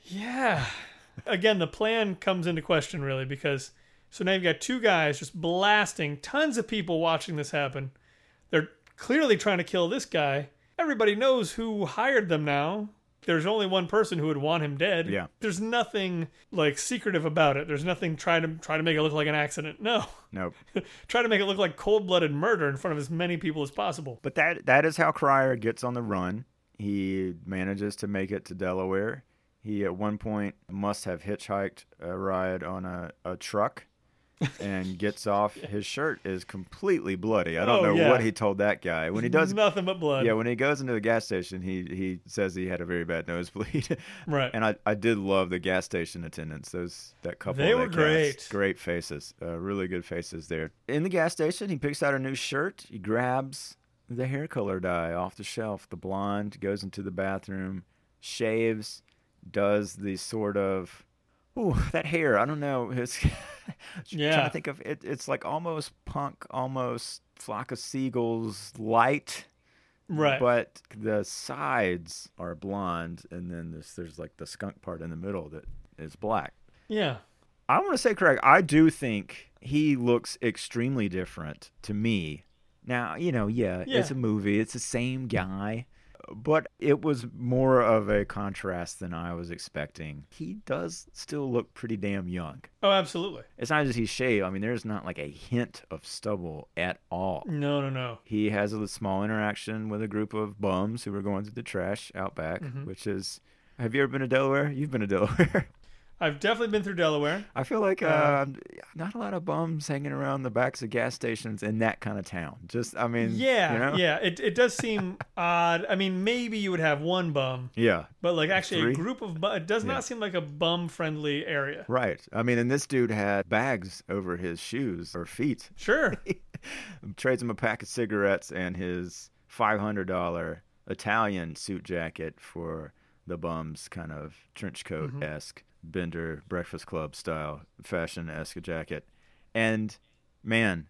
Speaker 2: Yeah. Again, the plan comes into question really because so now you've got two guys just blasting, tons of people watching this happen. They're clearly trying to kill this guy. Everybody knows who hired them now. There's only one person who would want him dead.
Speaker 1: Yeah.
Speaker 2: There's nothing like secretive about it. There's nothing trying to try to make it look like an accident. No.
Speaker 1: Nope.
Speaker 2: try to make it look like cold-blooded murder in front of as many people as possible.
Speaker 1: But that that is how Cryer gets on the run. He manages to make it to Delaware. He at one point must have hitchhiked a ride on a, a truck and gets off. His shirt is completely bloody. I don't
Speaker 2: Oh,
Speaker 1: know
Speaker 2: yeah.
Speaker 1: what he told that guy. When he does
Speaker 2: nothing but blood.
Speaker 1: Yeah, when he goes into the gas station, he he says he had a very bad nosebleed.
Speaker 2: Right.
Speaker 1: And I, I did love the gas station attendants. Those that couple.
Speaker 2: They
Speaker 1: of
Speaker 2: were great.
Speaker 1: Great faces. Uh, really good faces there. In the gas station, he picks out a new shirt. He grabs the hair color dye off the shelf, the blonde. Goes into the bathroom, shaves, does the sort of. Ooh, that hair. I don't know. It's
Speaker 2: Yeah.
Speaker 1: trying to think of it. It's like almost punk, almost flock of seagulls light.
Speaker 2: right.
Speaker 1: But the sides are blonde, and then there's there's like the skunk part in the middle that is black.
Speaker 2: yeah.
Speaker 1: I want to say, Craig, I do think he looks extremely different to me. Now, you know, yeah, it's a movie, it's the same guy, but it was more of a contrast than I was expecting. He does still look pretty damn young.
Speaker 2: Oh, absolutely.
Speaker 1: It's not just he's shaved. I mean, there's not like a hint of stubble at all.
Speaker 2: No, no, no.
Speaker 1: he has a small interaction with a group of bums who were going through the trash out back,
Speaker 2: Mm-hmm.
Speaker 1: which is. Have you ever been to Delaware? You've been to Delaware.
Speaker 2: I've definitely been through Delaware.
Speaker 1: I feel like uh, not a lot of bums hanging around the backs of gas stations in that kind of town. Just, I mean,
Speaker 2: Yeah,
Speaker 1: you know?
Speaker 2: yeah. It it does seem odd. I mean, maybe you would have one bum,
Speaker 1: yeah,
Speaker 2: but like actually
Speaker 1: Three?
Speaker 2: a group of bum. It does
Speaker 1: Yeah.
Speaker 2: not seem like a bum friendly area.
Speaker 1: right. I mean, and this dude had bags over his shoes or feet.
Speaker 2: Sure.
Speaker 1: Trades him a pack of cigarettes and his five hundred dollar Italian suit jacket for the bum's kind of trench coat esque Bender Breakfast Club style fashion esque jacket. And man,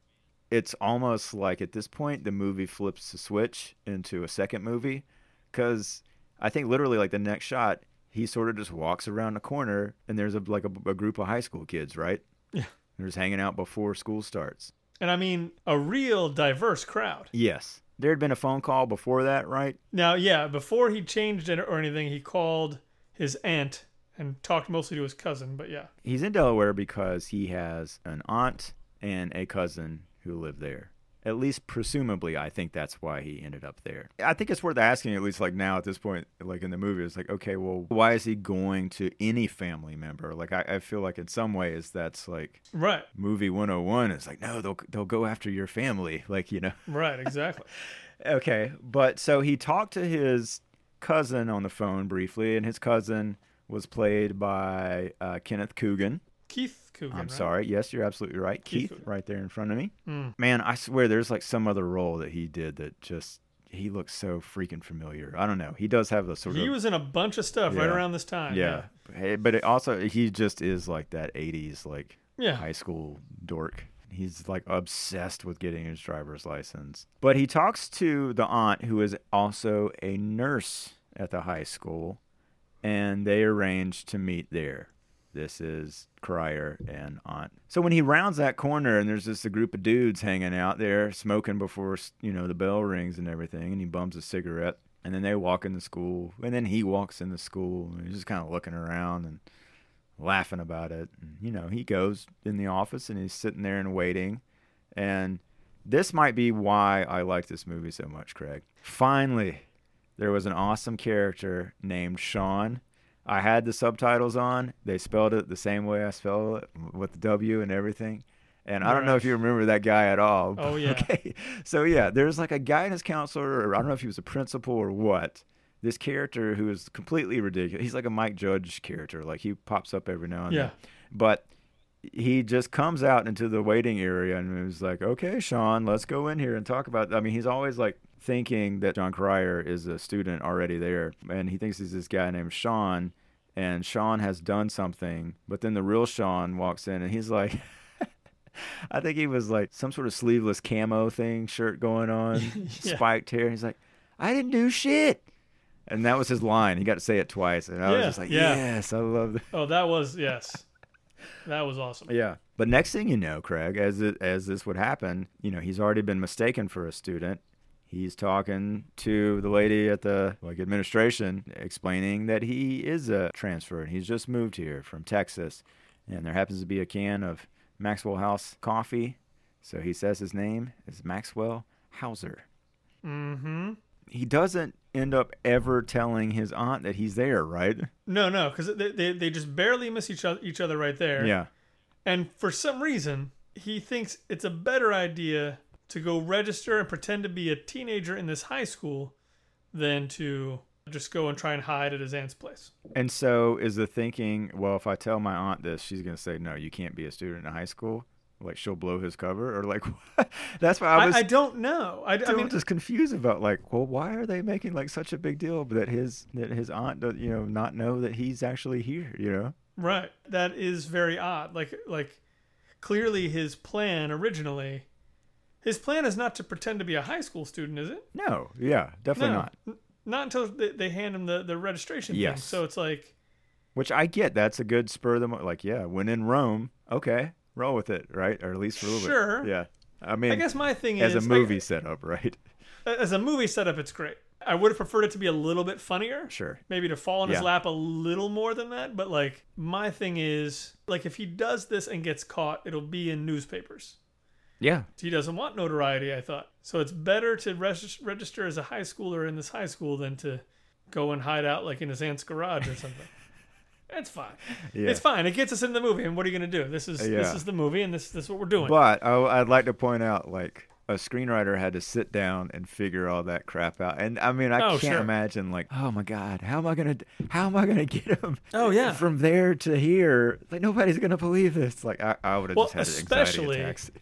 Speaker 1: it's almost like at this point the movie flips the switch into a second movie because I think literally like the next shot he sort of just walks around the corner and there's a like a, a group of high school kids right
Speaker 2: Yeah.
Speaker 1: they're just hanging out before school starts
Speaker 2: And I mean, a real diverse crowd.
Speaker 1: yes there had been a phone call before that right
Speaker 2: Now, yeah, before he changed it or anything, he called his aunt and talked mostly to his cousin. But yeah,
Speaker 1: he's in Delaware because he has an aunt and a cousin who live there. At least presumably, I think that's why he ended up there. I think it's worth asking, at least like now at this point, like in the movie, it's like, okay, well, why is he going to any family member? Like, I, I feel like in some ways that's like
Speaker 2: right,
Speaker 1: movie 101. It's like, no, they'll, they'll go after your family. Like, you know.
Speaker 2: right, exactly.
Speaker 1: Okay, but so he talked to his cousin on the phone briefly, and his cousin was played by uh, Kenneth Coogan.
Speaker 2: Keith Coogan.
Speaker 1: I'm
Speaker 2: right?
Speaker 1: sorry. Yes, you're absolutely right.
Speaker 2: Keith
Speaker 1: Keith, right there in front of me.
Speaker 2: Mm.
Speaker 1: Man, I swear there's like some other role that he did that just he looks so freaking familiar. I don't know. He does have the sort
Speaker 2: He
Speaker 1: of He
Speaker 2: was in a bunch of stuff right around this time.
Speaker 1: yeah. Hey, But it also he just is like that 80s like
Speaker 2: Yeah.
Speaker 1: high school dork. He's like obsessed with getting his driver's license. But he talks to the aunt who is also a nurse at the high school and they arrange to meet there. This is Cryer and Aunt. So when he rounds that corner and there's just a group of dudes hanging out there smoking before you know the bell rings and everything, and he bums a cigarette, and then they walk in the school, and then he walks in the school, and he's just kind of looking around and laughing about it. And, you know, he goes in the office and he's sitting there and waiting, and this might be why I like this movie so much, Craig. Finally, there was an awesome character named Sean. I had the subtitles on. They spelled it the same way I spelled it with the W and everything. And I don't know if you remember that guy at all.
Speaker 2: Oh, yeah.
Speaker 1: Okay. So yeah, there's like a guidance counselor, or I don't know if he was a principal or what. This character who is completely ridiculous. He's like a Mike Judge character. Like he pops up every now and
Speaker 2: Yeah.
Speaker 1: then. But he just comes out into the waiting area and was like, "Okay, Sean, let's go in here and talk about." I mean, he's always like thinking that Jon Cryer is a student already there, and he thinks he's this guy named Sean, and Sean has done something, but then the real Sean walks in and he's like. I think he was like some sort of sleeveless camo thing, shirt going on,
Speaker 2: Yeah.
Speaker 1: spiked hair. He's like, I didn't do shit. And that was his line. He got to say it twice. And I was just like,
Speaker 2: yeah.
Speaker 1: yes, I love that.
Speaker 2: Oh, that was yes, that was awesome.
Speaker 1: Yeah. But next thing you know, Craig, as it, as this would happen, you know, he's already been mistaken for a student. He's talking to the lady at the like administration, explaining that he is a transfer and he's just moved here from Texas, and there happens to be a can of Maxwell House coffee. So he says his name is Maxwell Hauser.
Speaker 2: Mm-hmm.
Speaker 1: He doesn't end up ever telling his aunt that he's there, right?
Speaker 2: No, no, because they, they they just barely miss each other each other right there.
Speaker 1: Yeah.
Speaker 2: And for some reason, he thinks it's a better idea to go register and pretend to be a teenager in this high school than to just go and try and hide at his aunt's place.
Speaker 1: And so is the thinking, well, if I tell my aunt this, she's going to say, no, you can't be a student in high school? Like she'll blow his cover? Or like, what? That's why I
Speaker 2: I,
Speaker 1: was
Speaker 2: I, don't know. I, I mean,
Speaker 1: just confused about like, well, why are they making like such a big deal that his, that his aunt, does, you know, not know that he's actually here, you know?
Speaker 2: right? That is very odd. Like, like clearly his plan originally, his plan is not to pretend to be a high school student, is it?
Speaker 1: No, yeah, definitely
Speaker 2: no,
Speaker 1: not.
Speaker 2: N- not until they, they hand him the, the registration thing.
Speaker 1: Yes.
Speaker 2: So it's like,
Speaker 1: Which I get. That's a good spur of the moment. Like, yeah, when in Rome, okay, roll with it, right? Or at least for a little
Speaker 2: Sure.
Speaker 1: bit. Yeah. I mean,
Speaker 2: I guess my thing is
Speaker 1: as
Speaker 2: a
Speaker 1: a
Speaker 2: I-
Speaker 1: movie setup, right?
Speaker 2: as a movie setup, it's great. I would have preferred it to be a little bit funnier.
Speaker 1: Sure.
Speaker 2: Maybe to fall in his lap a little more than that. But like, my thing is, like, if he does this and gets caught, it'll be in newspapers.
Speaker 1: Yeah.
Speaker 2: He doesn't want notoriety, I thought. So it's better to regis- register as a high schooler in this high school than to go and hide out like in his aunt's garage or something. It's fine.
Speaker 1: Yeah.
Speaker 2: It's fine. It gets us in the movie, and what are you gonna do? This is this is the movie, and this this is what we're doing.
Speaker 1: But I, I'd like to point out, like, a screenwriter had to sit down and figure all that crap out. And I mean, I
Speaker 2: Oh,
Speaker 1: can't
Speaker 2: sure.
Speaker 1: imagine, like, oh my god, how am I gonna, how am I gonna get him?
Speaker 2: Oh, yeah.
Speaker 1: from there to here. Like nobody's gonna believe this. Like I, I would have
Speaker 2: Well,
Speaker 1: just had anxiety
Speaker 2: especially-
Speaker 1: attacks.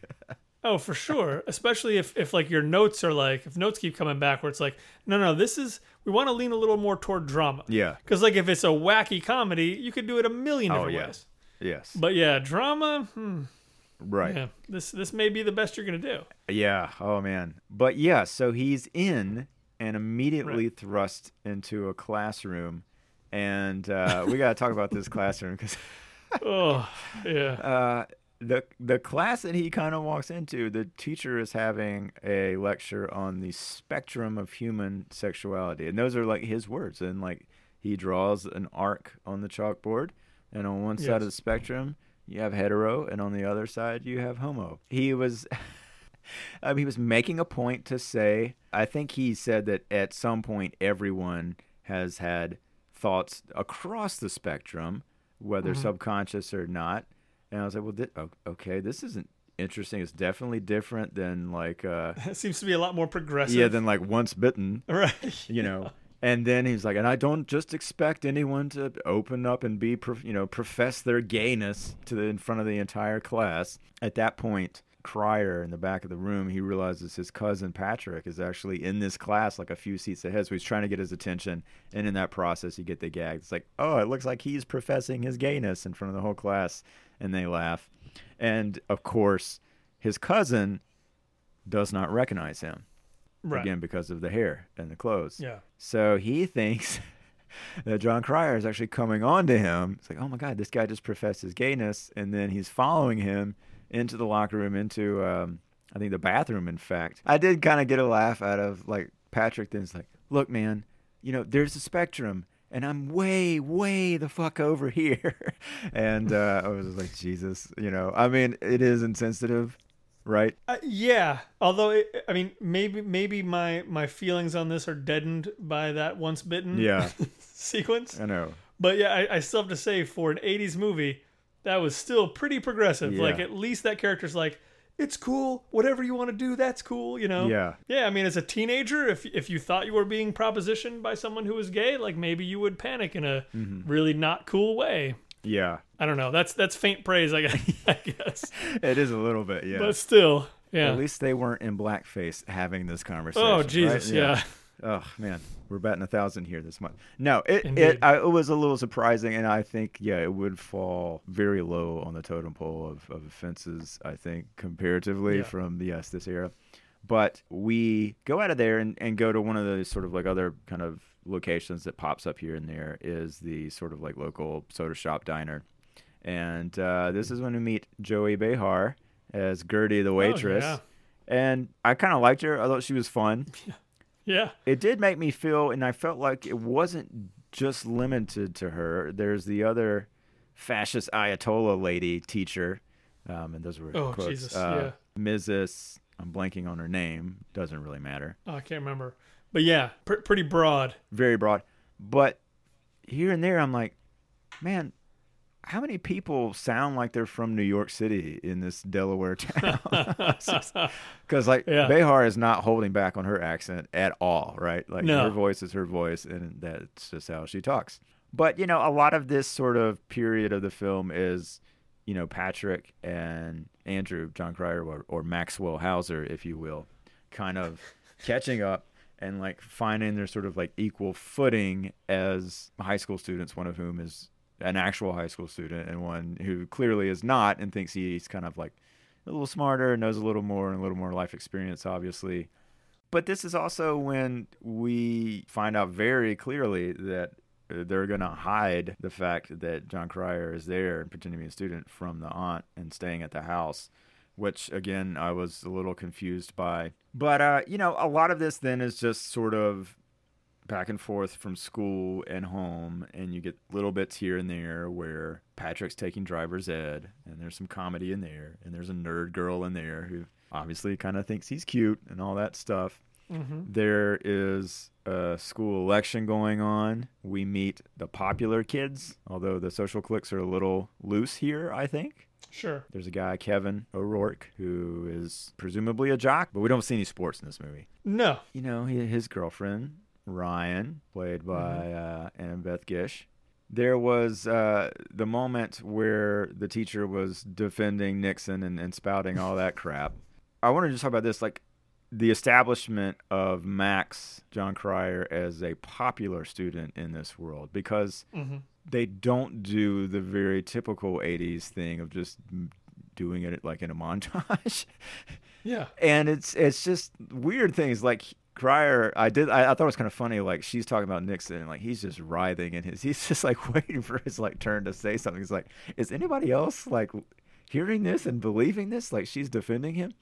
Speaker 2: Oh, for sure. Especially if, if like your notes are like if notes keep coming back where it's like, no, no, this is we want to lean a little more toward drama.
Speaker 1: Yeah.
Speaker 2: Because like if it's a wacky comedy, you could do it a million different
Speaker 1: yeah.
Speaker 2: ways.
Speaker 1: Yes.
Speaker 2: But yeah, drama. Hmm,
Speaker 1: right.
Speaker 2: yeah, this this may be the best you're gonna do.
Speaker 1: Yeah. Oh man. But yeah, so he's in and immediately
Speaker 2: Right.
Speaker 1: thrust into a classroom, and uh, we got to talk about this classroom because
Speaker 2: Oh, yeah.
Speaker 1: uh, the the class that he kind of walks into, the teacher is having a lecture on the spectrum of human sexuality, and those are like his words, and like he draws an arc on the chalkboard, and on one side of the spectrum you have hetero, and on the other side you have homo. He was. Um, he was making a point to say, I think he said that at some point everyone has had thoughts across the spectrum, whether subconscious or not. And I was like, well, okay, this isn't interesting. It's definitely different than like, uh,
Speaker 2: It seems to be a lot more progressive.
Speaker 1: yeah, than like once bitten,
Speaker 2: right.
Speaker 1: you know. And then he's like, and I don't just expect anyone to open up and be, you know, profess their gayness to the, in front of the entire class. At that point, Cryer in the back of the room, he realizes his cousin Patrick is actually in this class, like a few seats ahead. So he's trying to get his attention, and in that process, you get the gag. It's like, oh, it looks like he's professing his gayness in front of the whole class, and they laugh. And of course, his cousin does not recognize him
Speaker 2: Right.
Speaker 1: again because of the hair and the clothes.
Speaker 2: Yeah.
Speaker 1: So he thinks that Jon Cryer is actually coming on to him. It's like, oh my God, this guy just professed his gayness. And then he's following him into the locker room, into, um, I think, the bathroom, in fact. I did kind of get a laugh out of like Patrick then's like, look, man, you know, there's a spectrum. And I'm way, way the fuck over here. and uh, I was just like, Jesus, you know, I mean, it is insensitive, right?
Speaker 2: Uh, yeah, although it, I mean, maybe maybe my my feelings on this are deadened by that once bitten
Speaker 1: Yeah.
Speaker 2: sequence.
Speaker 1: I know.
Speaker 2: But yeah, I, I still have to say for an '80s movie, that was still pretty progressive.
Speaker 1: Yeah.
Speaker 2: Like at least that character's like, it's cool. Whatever you want to do, that's cool. You know.
Speaker 1: Yeah.
Speaker 2: Yeah. I mean, as a teenager, if if you thought you were being propositioned by someone who was gay, like maybe you would panic in a
Speaker 1: Mm-hmm.
Speaker 2: really not cool way.
Speaker 1: Yeah.
Speaker 2: I don't know. That's that's faint praise, I guess.
Speaker 1: It is a little bit, yeah.
Speaker 2: But still, yeah.
Speaker 1: At least they weren't in blackface having this conversation.
Speaker 2: oh
Speaker 1: right?
Speaker 2: Jesus, yeah.
Speaker 1: Oh man, we're batting a thousand here this month. No, it
Speaker 2: Indeed.
Speaker 1: it, I, it was a little surprising, and I think yeah, it would fall very low on the totem pole of, of offenses. I think comparatively
Speaker 2: Yeah.
Speaker 1: from the yes this era, but we go out of there and, and go to one of the sort of like other kind of locations that pops up here and there is the sort of like local soda shop diner, and uh, this is when we meet Joy Behar as Gertie the waitress.
Speaker 2: Oh, yeah.
Speaker 1: And I kind of liked her. I thought she was fun
Speaker 2: Yeah.
Speaker 1: it did make me feel, and I felt like it wasn't just limited to her. There's the other fascist Ayatollah lady teacher, um, and those were
Speaker 2: Oh,
Speaker 1: quotes.
Speaker 2: Jesus,
Speaker 1: uh, Mrs. I'm blanking on her name. Doesn't really matter.
Speaker 2: Oh, I can't remember. But yeah, pr- pretty broad.
Speaker 1: Very broad, but here and there, I'm like, man. How many people sound like they're from New York City in this Delaware town? Because like
Speaker 2: Yeah.
Speaker 1: Behar is not holding back on her accent at all, right? Like
Speaker 2: No.
Speaker 1: her voice is her voice, and that's just how she talks. But you know, a lot of this sort of period of the film is, you know, Patrick and Andrew, Jon Cryer, or, or Maxwell Hauser, if you will, kind of catching up and like finding their sort of like equal footing as high school students. One of whom is an actual high school student, and one who clearly is not, and thinks he's kind of like a little smarter, knows a little more, and a little more life experience, obviously. But this is also when we find out very clearly that uh, they're going to hide the fact that Jon Cryer is there and pretending to be a student from the aunt and staying at the house, which again, I was a little confused by. But, uh, you know, a lot of this then is just sort of back and forth from school and home, and you get little bits here and there where Patrick's taking driver's ed, and there's some comedy in there, and there's a nerd girl in there who obviously kind of thinks he's cute and all that stuff. Mm-hmm. There is a school election going on. We meet the popular kids, although the social cliques are a little loose here, I think.
Speaker 2: Sure.
Speaker 1: There's a guy, Kevin O'Rourke, who is presumably a jock, but we don't see any sports in this movie.
Speaker 2: No.
Speaker 1: You know, he, his girlfriend, Ryan, played by uh, Annabeth Gish. There was uh, the moment where the teacher was defending Nixon and, and spouting all that crap. I want to just talk about this, like the establishment of Max Jon Cryer as a popular student in this world, because they don't do the very typical '80s thing of just doing it like in a montage.
Speaker 2: Yeah.
Speaker 1: and it's it's just weird things like Cryer. I did I, I thought it was kind of funny. Like she's talking about Nixon, and like he's just writhing in his. He's just like waiting for his like turn to say something. He's like, is anybody else like hearing this and believing this? Like she's defending him,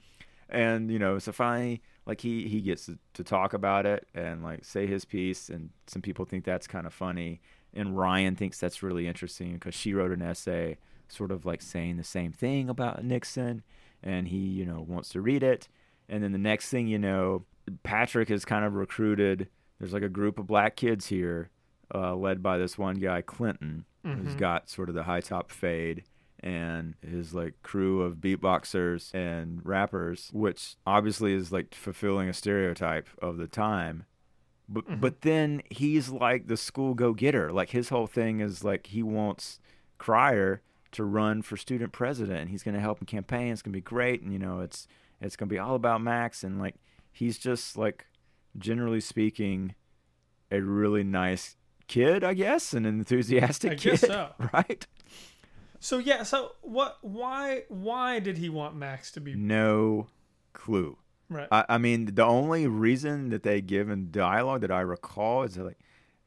Speaker 1: and you know, so finally, like he he gets to, to talk about it and like say his piece, and some people think that's kind of funny, and Ryan thinks that's really interesting because she wrote an essay, sort of like saying the same thing about Nixon, and he you know wants to read it, and then the next thing you know, Patrick is kind of recruited. There's like a group of black kids here, uh, led by this one guy Clinton, who's got sort of the high top fade and his like crew of beatboxers and rappers, which obviously is like fulfilling a stereotype of the time. But but then he's like the school go getter. Like his whole thing is like he wants Cryer to run for student president and he's gonna help him campaign. It's gonna be great and you know it's it's gonna be all about Max and like he's just like generally speaking a really nice kid, I guess, and an enthusiastic
Speaker 2: I
Speaker 1: kid.
Speaker 2: so.
Speaker 1: Right?
Speaker 2: So yeah, so what why why did he want Max to be
Speaker 1: No clue.
Speaker 2: right?
Speaker 1: I, I mean, the only reason that they give in dialogue that I recall is like,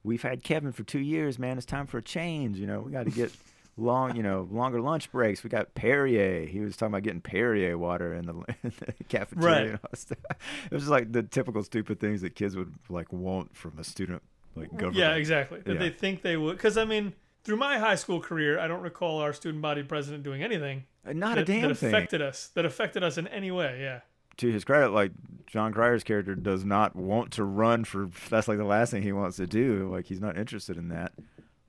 Speaker 1: "We've had Kevin for two years, man. It's time for a change. You know, we got to get long, you know, longer lunch breaks. We got Perrier. He was talking about getting Perrier water in the, in the cafeteria.
Speaker 2: Right.
Speaker 1: and all stuff. It was just like the typical stupid things that kids would like want from a student, like government.
Speaker 2: Yeah, exactly. That
Speaker 1: Yeah.
Speaker 2: they think they would. Because I mean, through my high school career, I don't recall our student body president doing anything
Speaker 1: Uh, Not
Speaker 2: that,
Speaker 1: a damn
Speaker 2: that
Speaker 1: thing.
Speaker 2: affected us. That affected us in any way. Yeah.
Speaker 1: to his credit, like Jon Cryer's character does not want to run for. That's like the last thing he wants to do. Like he's not interested in that,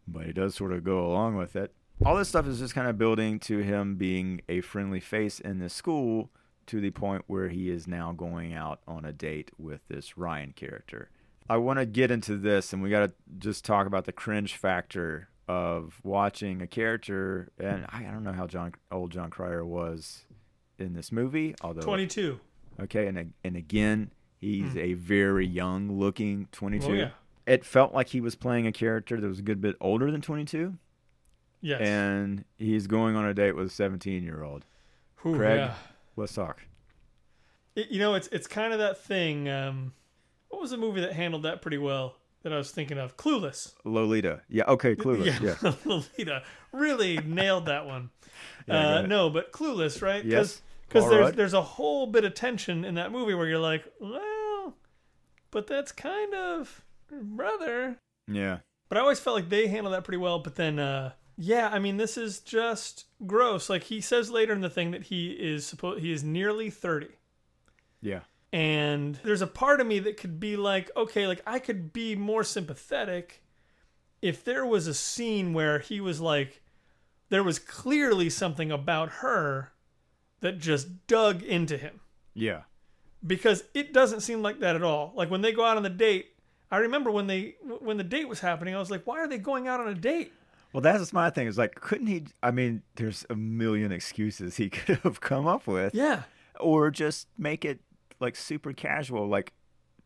Speaker 1: but he does sort of go along with it. All this stuff is just kind of building to him being a friendly face in the school to the point where he is now going out on a date with this Ryan character. I want to get into this, and we got to just talk about the cringe factor of watching a character. And I, don't know how John old Jon Cryer was in this movie, although
Speaker 2: Twenty-two.
Speaker 1: Okay, and and again, he's a very young looking 22.
Speaker 2: Hmm. Oh, yeah.
Speaker 1: It felt like he was playing a character that was a good bit older than 22,
Speaker 2: Yes.
Speaker 1: and he's going on a date with a 17 year old. Craig,
Speaker 2: yeah.
Speaker 1: let's talk.
Speaker 2: It- you know, it's it's kind of that thing. Um, what was the movie that handled that pretty well? That I was thinking of. Clueless.
Speaker 1: Lolita. Yeah. Okay. Clueless. Yeah.
Speaker 2: Lolita really nailed that one.
Speaker 1: Yeah,
Speaker 2: uh, no, but Clueless, right?
Speaker 1: Yes.
Speaker 2: Because there's
Speaker 1: Rudd.
Speaker 2: there's a whole bit of tension in that movie where you're like, well, but that's kind of brother.
Speaker 1: Yeah.
Speaker 2: But I always felt like they handled that pretty well. But then, uh, yeah, I mean, this is just gross. Like he says later in the thing that he is supposed he is nearly thirty.
Speaker 1: Yeah.
Speaker 2: And there's a part of me that could be like, okay, like I could be more sympathetic if there was a scene where he was like, there was clearly something about her that just dug into him.
Speaker 1: Yeah.
Speaker 2: Because it doesn't seem like that at all. Like when they go out on the date, I remember when they when the date was happening, I was like, why are they going out on a date?
Speaker 1: Well, that's my thing. Is like, couldn't he? I mean, there's a million excuses he could have come up with.
Speaker 2: Yeah.
Speaker 1: or just make it like super casual like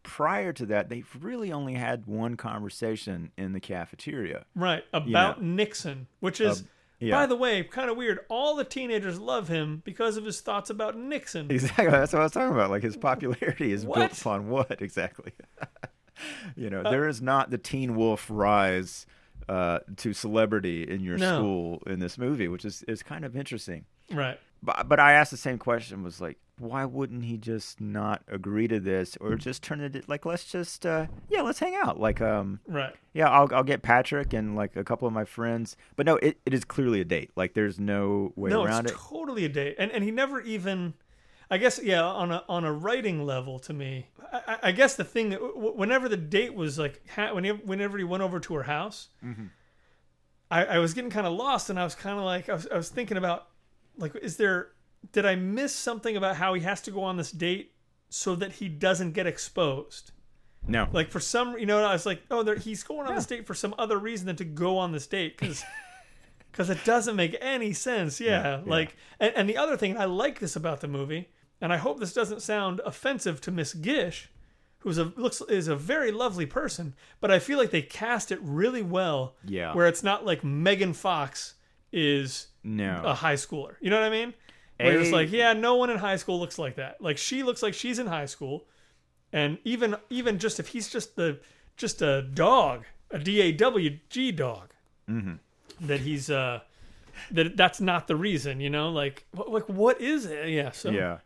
Speaker 1: prior to that they've really only had one conversation in the cafeteria
Speaker 2: Right. About
Speaker 1: know.
Speaker 2: Nixon, which is
Speaker 1: Uh, yeah.
Speaker 2: by the way, kind of weird. All the teenagers love him because of his thoughts about Nixon.
Speaker 1: exactly that's what i was talking about like his popularity is
Speaker 2: What?
Speaker 1: built upon what exactly you
Speaker 2: Uh,
Speaker 1: know there is not the teen wolf rise uh, to celebrity in your
Speaker 2: No.
Speaker 1: school in this movie which is, is kind of interesting
Speaker 2: Right.
Speaker 1: but, but i asked the same question was like why wouldn't he just not agree to this or just turn it like let's just uh, yeah let's hang out like um
Speaker 2: Right.
Speaker 1: Yeah, I'll I'll get Patrick and like a couple of my friends. But no, it, it is clearly a date. Like there's no way
Speaker 2: no,
Speaker 1: around
Speaker 2: it's
Speaker 1: it.
Speaker 2: totally a date. And and he never even I guess yeah, on a on a writing level, to me, I, I- guess the thing that whenever the date was like, whenever whenever he went over to her house, mm-hmm. I, I was getting kind of lost, and I was kind of like, I was, I was thinking about, like, is there, did I miss something about how he has to go on this date so that he doesn't get exposed?
Speaker 1: No.
Speaker 2: Like for some, you know, I was like, oh, there, he's going on this date for some other reason than to go on this date because. Because it doesn't make any sense, yeah.
Speaker 1: yeah.
Speaker 2: Like, and, and the other thing, I like this about the movie, and I hope this doesn't sound offensive to Miss Gish, who's a looks is a very lovely person, but I feel like they cast it really well.
Speaker 1: Yeah.
Speaker 2: Where it's not like Megan Fox is
Speaker 1: No.
Speaker 2: a high schooler. You know what I mean? Where it's like, yeah, no one in high school looks like that. Like she looks like she's in high school, and even even just if he's just the just a dog, a D A W G dog, that he's uh that that's not the reason. You know, like what, like what is it? Yeah. So
Speaker 1: Yeah.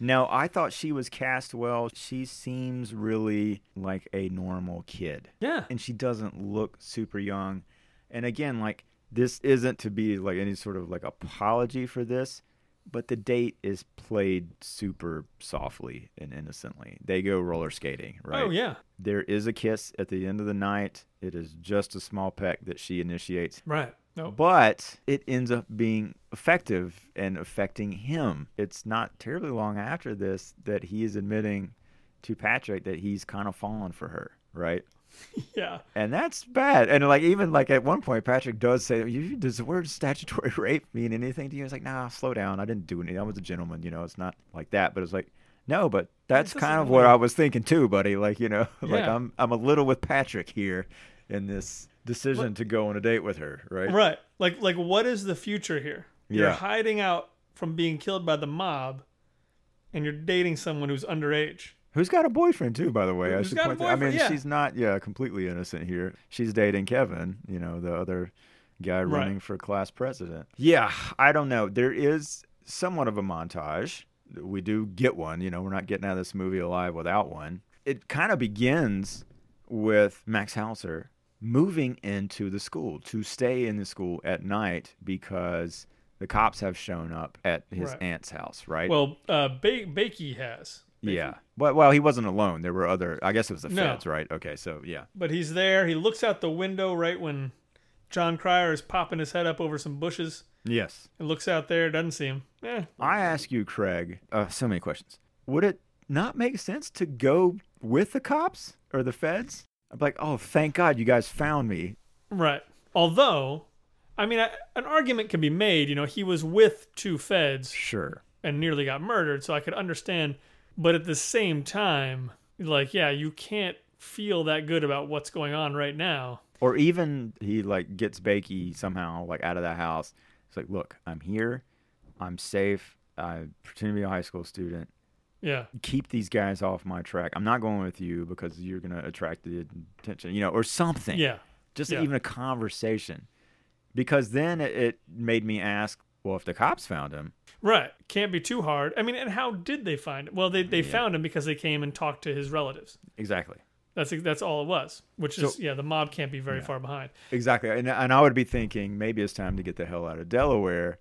Speaker 1: No, I thought she was cast well. She seems really like a normal kid.
Speaker 2: yeah.
Speaker 1: And she doesn't look super young. And again, like this isn't to be like any sort of like apology for this, but the date is played super softly and innocently. They go roller skating, right?
Speaker 2: Oh yeah.
Speaker 1: There is a kiss at the end of the night. It is just a small peck that she initiates.
Speaker 2: Right. No.
Speaker 1: But it ends up being effective and affecting him. It's not terribly long after this that he is admitting to Patrick that he's kind of fallen for her, right?
Speaker 2: Yeah.
Speaker 1: And that's bad. And like even like at one point, Patrick does say, "You does the word statutory rape mean anything to you?" It's like, "Nah, slow down. I didn't do anything. I was a gentleman. You know, it's not like that." But it's like, no, but that's kind of what I was thinking too, buddy. Like you know, like I'm I'm a little with Patrick here in this decision to go on a date with her, right?
Speaker 2: Right. Like like what is the future here? You're
Speaker 1: Yeah.
Speaker 2: hiding out from being killed by the mob and you're dating someone who's underage.
Speaker 1: Who's got a boyfriend too, by the way? I should
Speaker 2: got a
Speaker 1: point that- I mean,
Speaker 2: yeah.
Speaker 1: she's not, yeah, completely innocent here. She's dating Kevin, you know, the other guy
Speaker 2: Right.
Speaker 1: running for class president. Yeah, I don't know. There is somewhat of a montage. We do get one. You know, we're not getting out of this movie alive without one. It kind of begins with Max Hauser moving into the school to stay in the school at night because the cops have shown up at his
Speaker 2: Right.
Speaker 1: aunt's house, right?
Speaker 2: Well, uh ba- Bakey has.
Speaker 1: Yeah. But well, he wasn't alone. There were other. I guess it was the
Speaker 2: No.
Speaker 1: feds, right? Okay, so yeah.
Speaker 2: But he's there. He looks out the window right when Jon Cryer is popping his head up over some bushes
Speaker 1: Yes.
Speaker 2: and looks out there, doesn't see him. Eh,
Speaker 1: I ask you, Craig. Uh, so many questions. Would it not make sense to go with the cops or the feds? I'm like, oh, thank God you guys found me.
Speaker 2: right. Although, I mean, I, an argument can be made. You know, he was with two feds
Speaker 1: Sure.
Speaker 2: and nearly got murdered, so I could understand. But at the same time, like, yeah, you can't feel that good about what's going on right now.
Speaker 1: Or even he like gets Bakey somehow like out of the house. It's like, look, I'm here. I'm safe. I pretend to be a high school student.
Speaker 2: Yeah.
Speaker 1: keep these guys off my track. I'm not going with you because you're going to attract the attention, you know, or something.
Speaker 2: Yeah.
Speaker 1: Just
Speaker 2: yeah.
Speaker 1: even a conversation. Because then it, made me ask, well, if the cops found him,
Speaker 2: Right. Can't be too hard. I mean, and how did they find him? Well, they, they found him because they came and talked to his relatives.
Speaker 1: exactly.
Speaker 2: That's that's all it was. Which is yeah, the mob can't be very far behind.
Speaker 1: Exactly. And, and I would be thinking maybe it's time to get the hell out of Delaware.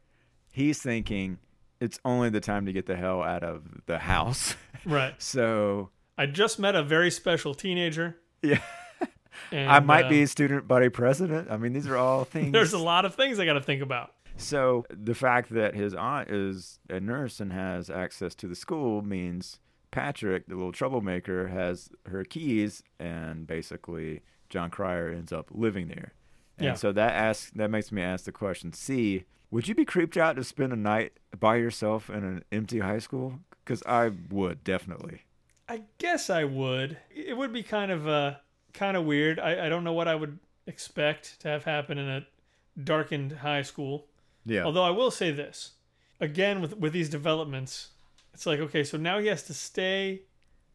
Speaker 1: He's thinking it's only the time to get the hell out of the house.
Speaker 2: Right.
Speaker 1: so,
Speaker 2: I just met a very special teenager.
Speaker 1: yeah,
Speaker 2: And,
Speaker 1: I might
Speaker 2: uh,
Speaker 1: be student body president. I mean, these are all things.
Speaker 2: There's a lot of things I got to think about.
Speaker 1: So the fact that his aunt is a nurse and has access to the school means Patrick, the little troublemaker, has her keys, and basically Jon Cryer ends up living there. And
Speaker 2: Yeah.
Speaker 1: so that asks that makes me ask the question: C, would you be creeped out to spend a night by yourself in an empty high school? Because I would definitely.
Speaker 2: I guess I would. It would be kind of uh kind of weird. I, I don't know what I would expect to have happen in a darkened high school.
Speaker 1: Yeah.
Speaker 2: Although I will say this, again with with these developments, it's like okay, so now he has to stay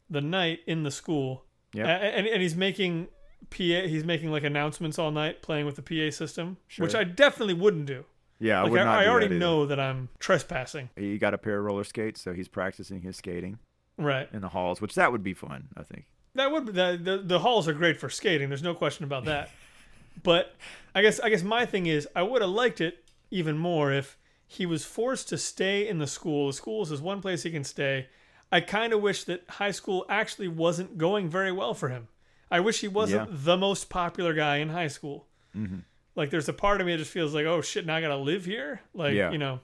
Speaker 2: the night in the school,
Speaker 1: Yeah.
Speaker 2: And and he's making PA, he's making like announcements all night, playing with the PA system, which I definitely wouldn't do.
Speaker 1: Yeah, I
Speaker 2: Like
Speaker 1: would not.
Speaker 2: I
Speaker 1: do
Speaker 2: already
Speaker 1: that
Speaker 2: know that I'm trespassing,
Speaker 1: He got a pair of roller skates, so he's practicing his skating
Speaker 2: right?
Speaker 1: in the halls, which that would be fun. I think.
Speaker 2: That would the, the the halls are great for skating. There's no question about that. but I guess I guess my thing is I would have liked it even more if he was forced to stay in the school. The school is his one place he can stay. I kind of wish that high school actually wasn't going very well for him. I wish he wasn't
Speaker 1: Yeah.
Speaker 2: the most popular guy in high school. Mm-hmm. Like, there's a part of me that just feels like, oh shit, now I gotta live here. Like,
Speaker 1: Yeah.
Speaker 2: you know.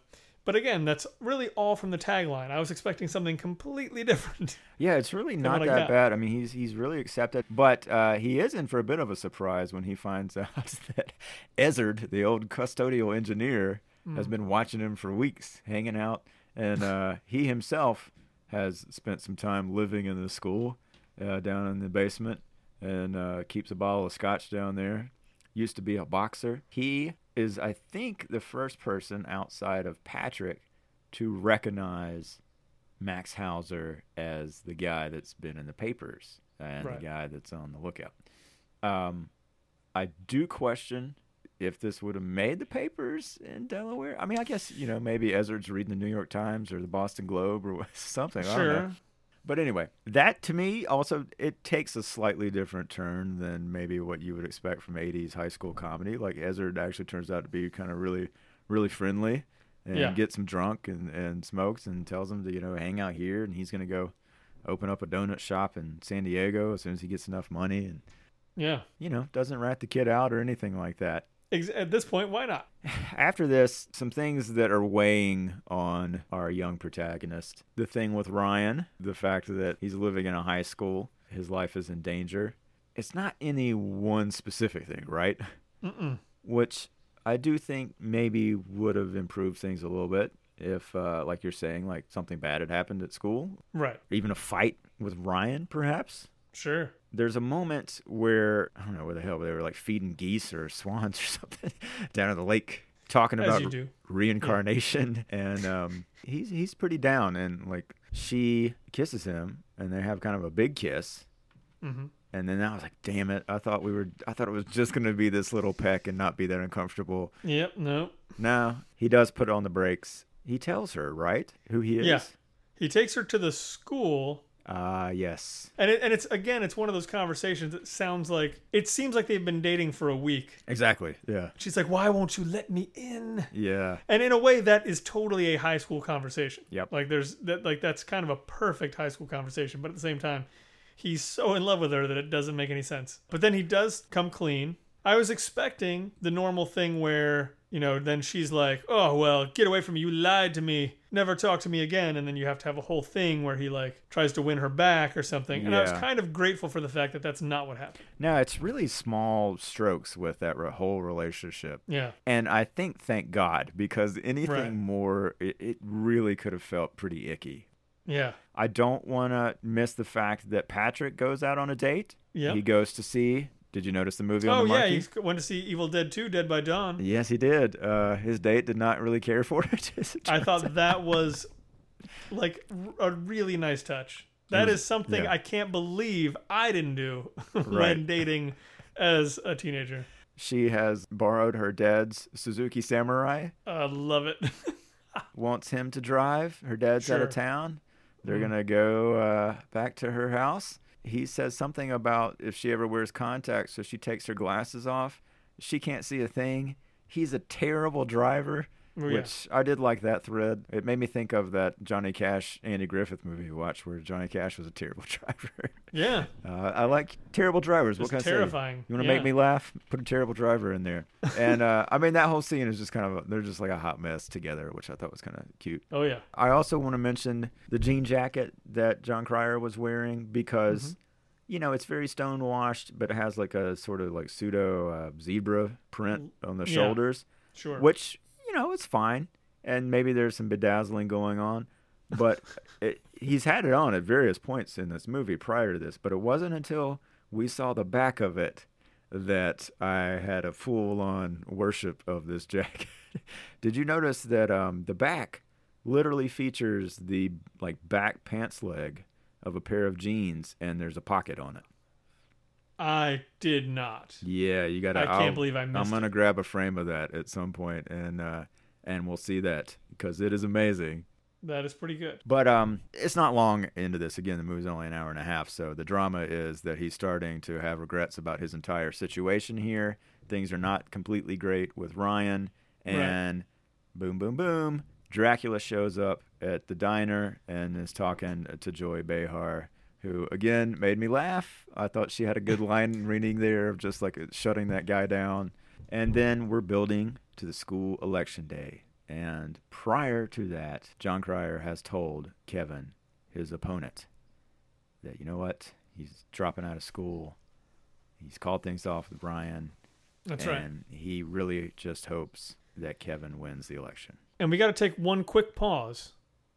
Speaker 2: But again, that's really all from the tagline. I was expecting something completely different.
Speaker 1: Yeah, it's really not that, bad. I mean, he's he's really accepted, but uh, he is in for a bit of a surprise when he finds out that Ezard, the old custodial engineer,
Speaker 2: Hmm.
Speaker 1: has been watching him for weeks, hanging out, and uh, he himself has spent some time living in the school uh, down in the basement and uh, keeps a bottle of scotch down there. Used to be a boxer. He is, I think, the first person outside of Patrick to recognize Max Hauser as the guy that's been in the papers and
Speaker 2: Right.
Speaker 1: the guy that's on the lookout. Um, I do question if this would have made the papers in Delaware. I mean, I guess you know maybe Ezard's reading the New York Times or the Boston Globe or something. I don't know.
Speaker 2: Sure.
Speaker 1: But anyway, that to me also it takes a slightly different turn than maybe what you would expect from 80s high school comedy. Like Ezard actually turns out to be kind of really really friendly and
Speaker 2: Yeah.
Speaker 1: gets him drunk and, and smokes and tells him to, you know, hang out here and he's going to go open up a donut shop in San Diego as soon as he gets enough money and
Speaker 2: Yeah.
Speaker 1: you know, doesn't rat the kid out or anything like that
Speaker 2: At this point, why not?
Speaker 1: after this, some things that are weighing on our young protagonist. The thing with Ryan, the fact that he's living in a high school, his life is in danger. It's not any one specific thing, right?
Speaker 2: Mm-mm.
Speaker 1: Which I do think maybe would have improved things a little bit if, uh, like you're saying, like something bad had happened at school,
Speaker 2: Right.
Speaker 1: even a fight with Ryan, perhaps
Speaker 2: Sure.
Speaker 1: there's a moment where I don't know where the hell they were like feeding geese or swans or something down at the lake, talking about reincarnation, and um, he's he's pretty down, and like she kisses him, and they have kind of a big kiss,
Speaker 2: Mhm.
Speaker 1: and then I was like, damn it, I thought we were, I thought it was just gonna be this little peck and not be that uncomfortable.
Speaker 2: Yep. No.
Speaker 1: No, he does put on the brakes. He tells her right who he is.
Speaker 2: Yeah. He takes her to the school
Speaker 1: Ah, yes.
Speaker 2: And it, and it's again, it's one of those conversations that sounds like it seems like they've been dating for a week.
Speaker 1: Exactly. Yeah.
Speaker 2: She's like, "Why won't you let me in?"
Speaker 1: Yeah.
Speaker 2: And in a way, that is totally a high school conversation.
Speaker 1: Yep.
Speaker 2: Like there's that like that's kind of a perfect high school conversation, but at the same time, he's so in love with her that it doesn't make any sense. But then he does come clean. I was expecting the normal thing where you know then she's like, "Oh well, get away from me! You lied to me. Never talk to me again." And then you have to have a whole thing where he like tries to win her back or something. And I was
Speaker 1: Yeah.
Speaker 2: kind of grateful for the fact that that's not what happened.
Speaker 1: No, it's really small strokes with that re- whole relationship.
Speaker 2: Yeah.
Speaker 1: And I think, thank God, because anything
Speaker 2: Right.
Speaker 1: more, it, it really could have felt pretty icky.
Speaker 2: Yeah.
Speaker 1: I don't want to miss the fact that Patrick goes out on a date.
Speaker 2: Yep.
Speaker 1: He goes to see. Did you notice the movie on
Speaker 2: Oh
Speaker 1: the
Speaker 2: yeah,
Speaker 1: marquee?
Speaker 2: he went to see Evil Dead 2, Dead by Dawn.
Speaker 1: Yes, he did. Uh, his date did not really care for it. it
Speaker 2: I thought
Speaker 1: out.
Speaker 2: that was like a really nice touch. That
Speaker 1: was-
Speaker 2: is something
Speaker 1: yeah.
Speaker 2: I can't believe I didn't do
Speaker 1: Right.
Speaker 2: when dating as a teenager.
Speaker 1: she has borrowed her dad's Suzuki Samurai.
Speaker 2: I love it.
Speaker 1: wants him to drive. Her dad's out of town. They're
Speaker 2: Mhm.
Speaker 1: gonna go uh, back to her house. He says something about if she ever wears contacts, so she takes her glasses off. She can't see a thing. He's a terrible driver,
Speaker 2: Yeah.
Speaker 1: which I did like that thread. It made me think of that Johnny Cash, Andy Griffith movie we watched, where Johnny Cash was a terrible driver.
Speaker 2: yeah,
Speaker 1: Uh, I like terrible drivers.
Speaker 2: Just
Speaker 1: what I
Speaker 2: terrifying.
Speaker 1: say? You want to
Speaker 2: Yeah.
Speaker 1: make me laugh? Put a terrible driver in there. And uh, I mean, that whole scene is just kind of a, they're just like a hot mess together, which I thought was kind of cute.
Speaker 2: oh yeah,
Speaker 1: I also want to mention the jean jacket that Jon Cryer was wearing because,
Speaker 2: Mm-hmm.
Speaker 1: you know, it's very stonewashed, but it has like a sort of like pseudo uh, zebra print on the
Speaker 2: Yeah.
Speaker 1: shoulders,
Speaker 2: sure.
Speaker 1: which know it's fine, and maybe there's some bedazzling going on, but it, he's had it on at various points in this movie prior to this, but it wasn't until we saw the back of it that I had a full-on worship of this jacket. Did you notice that um, the back literally features the like back pants leg of a pair of jeans, and there's a pocket on it?
Speaker 2: I did not.
Speaker 1: Yeah, you got to.
Speaker 2: I can't believe I missed
Speaker 1: I'm gonna grab a frame of that at some point, and uh, and we'll see that because it is amazing.
Speaker 2: That is pretty good.
Speaker 1: But um, it's not long into this. Again, the movie's only an hour and a half, so the drama is that he's starting to have regrets about his entire situation here. Things are not completely great with Ryan,
Speaker 2: Right.
Speaker 1: and boom, boom, boom. Dracula shows up at the diner and is talking to Joy Behar, who again made me laugh. I thought she had a good line reading there of just like shutting that guy down. And then we're building to the school election day. And prior to that, Jon Cryer has told Kevin, his opponent, that you know what? He's dropping out of school. He's called things off with Brian.
Speaker 2: That's
Speaker 1: and
Speaker 2: right.
Speaker 1: And he really just hopes that Kevin wins the election.
Speaker 2: And we got to take one quick pause.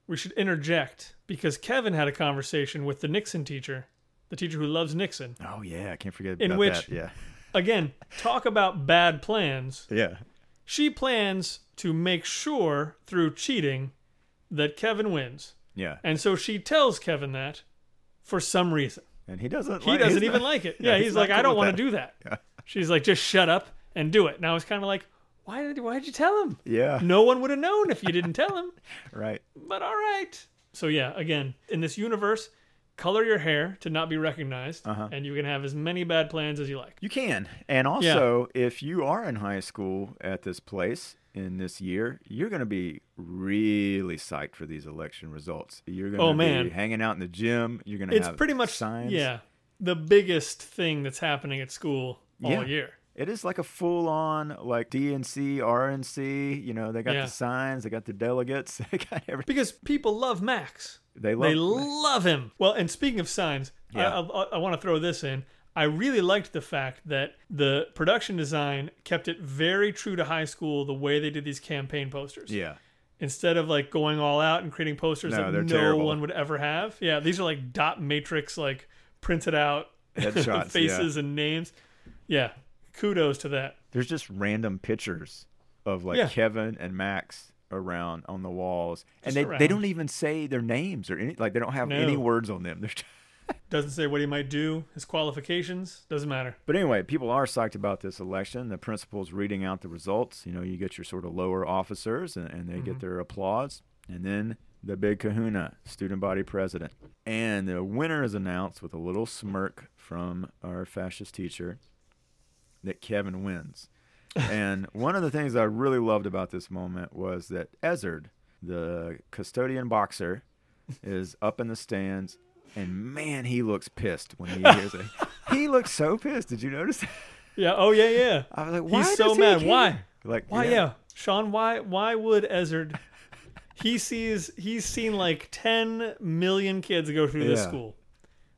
Speaker 2: We should interject because Kevin had a conversation with the Nixon teacher, the teacher who loves Nixon.
Speaker 1: Oh yeah, I can't forget
Speaker 2: In
Speaker 1: about
Speaker 2: which-
Speaker 1: that. Yeah.
Speaker 2: Again, talk about bad plans.
Speaker 1: Yeah.
Speaker 2: She plans to make sure through cheating that Kevin wins.
Speaker 1: Yeah.
Speaker 2: And so she tells Kevin that for some reason.
Speaker 1: And he doesn't
Speaker 2: He
Speaker 1: like-
Speaker 2: doesn't even
Speaker 1: not-
Speaker 2: like it.
Speaker 1: Yeah,
Speaker 2: Yeah,
Speaker 1: he's
Speaker 2: he's, like, I don't want to do that.
Speaker 1: Yeah.
Speaker 2: She's like, just shut up and do it. Now it's kind of like, why did why did you tell him?
Speaker 1: Yeah.
Speaker 2: No one would have known if you didn't tell him.
Speaker 1: Right.
Speaker 2: But all right. So yeah, again, in this universe, color your hair to not be recognized,
Speaker 1: Uh-huh.
Speaker 2: and you can have as many bad plans as you like.
Speaker 1: You can. And also, if you are in high school at this place in this year, you're going to be really psyched for these election results. You're going to
Speaker 2: Oh,
Speaker 1: be
Speaker 2: man.
Speaker 1: hanging out in the gym. You're going to
Speaker 2: It's pretty much
Speaker 1: signs.
Speaker 2: yeah, the biggest thing that's happening at school all
Speaker 1: Yeah.
Speaker 2: year.
Speaker 1: It is like a full on like DNC, RNC. You know, they got
Speaker 2: Yeah.
Speaker 1: the signs, they got the delegates, they got everything.
Speaker 2: Because people love Max.
Speaker 1: They love
Speaker 2: They love him. Well, and speaking of signs,
Speaker 1: Yeah.
Speaker 2: I, I, I want to throw this in. I really liked the fact that the production design kept it very true to high school the way they did these campaign posters.
Speaker 1: Yeah.
Speaker 2: Instead of like going all out and creating posters
Speaker 1: No,
Speaker 2: that no
Speaker 1: terrible.
Speaker 2: one would ever have. Yeah, these are like dot matrix, like printed out
Speaker 1: Headshots,
Speaker 2: faces and names. Yeah, kudos to that.
Speaker 1: There's just random pictures of like
Speaker 2: Yeah.
Speaker 1: Kevin and Max around on the walls, and
Speaker 2: Just
Speaker 1: they
Speaker 2: around.
Speaker 1: they don't even say their names or any like they don't have any words on them. They're just-
Speaker 2: Doesn't say what he might do, his qualifications, doesn't matter.
Speaker 1: But anyway, people are psyched about this election. The principal's reading out the results. You know, you get your sort of lower officers, and, and they
Speaker 2: Mm-hmm.
Speaker 1: get their applause, and then the big Kahuna, student body president, and the winner is announced with a little smirk from our fascist teacher that Kevin wins. and one of the things I really loved about this moment was that Ezard, the custodian boxer, is up in the stands, and man, he looks pissed when he hears it. He looks so pissed. Did you notice? that?
Speaker 2: Yeah. Oh yeah, yeah.
Speaker 1: I was like, why
Speaker 2: He's so
Speaker 1: he
Speaker 2: mad.
Speaker 1: care?
Speaker 2: Why?
Speaker 1: Like,
Speaker 2: Why? Yeah. Sean. Why? Why would Ezard? he sees. He's seen like ten million kids go through this
Speaker 1: Yeah.
Speaker 2: school.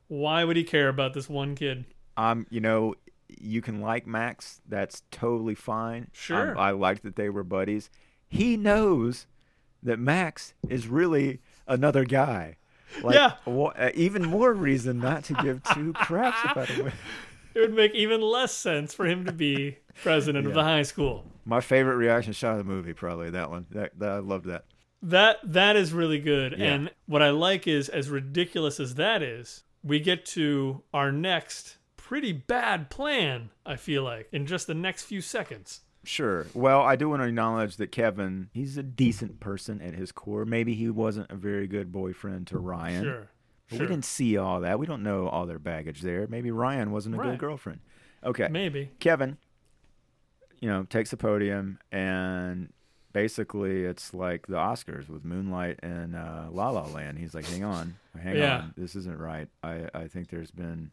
Speaker 2: Why would he care about this one kid?
Speaker 1: Um, you know, you can like Max. That's totally fine.
Speaker 2: Sure.
Speaker 1: Um, I liked that they were buddies. He knows that Max is really another guy. Like,
Speaker 2: Yeah.
Speaker 1: uh, even more reason not to give two craps about him.
Speaker 2: It would make even less sense for him to be president of the high school.
Speaker 1: My favorite reaction shot of the movie, probably that one. That, that I loved that.
Speaker 2: That that is really good.
Speaker 1: Yeah.
Speaker 2: And what I like is as ridiculous as that is, we get to our next pretty bad plan, I feel like, in just the next few seconds.
Speaker 1: Sure. Well, I do want to acknowledge that Kevin, he's a decent person at his core. Maybe he wasn't a very good boyfriend to Ryan.
Speaker 2: Sure.
Speaker 1: But
Speaker 2: Sure.
Speaker 1: we didn't see all that. We don't know all their baggage there. Maybe Ryan wasn't a
Speaker 2: Right.
Speaker 1: good girlfriend. Okay.
Speaker 2: Maybe.
Speaker 1: Kevin, you know, takes the podium and basically it's like the Oscars with Moonlight and uh, La La Land. He's like, hang on, hang
Speaker 2: Yeah.
Speaker 1: on, this isn't right. I, I think there's been,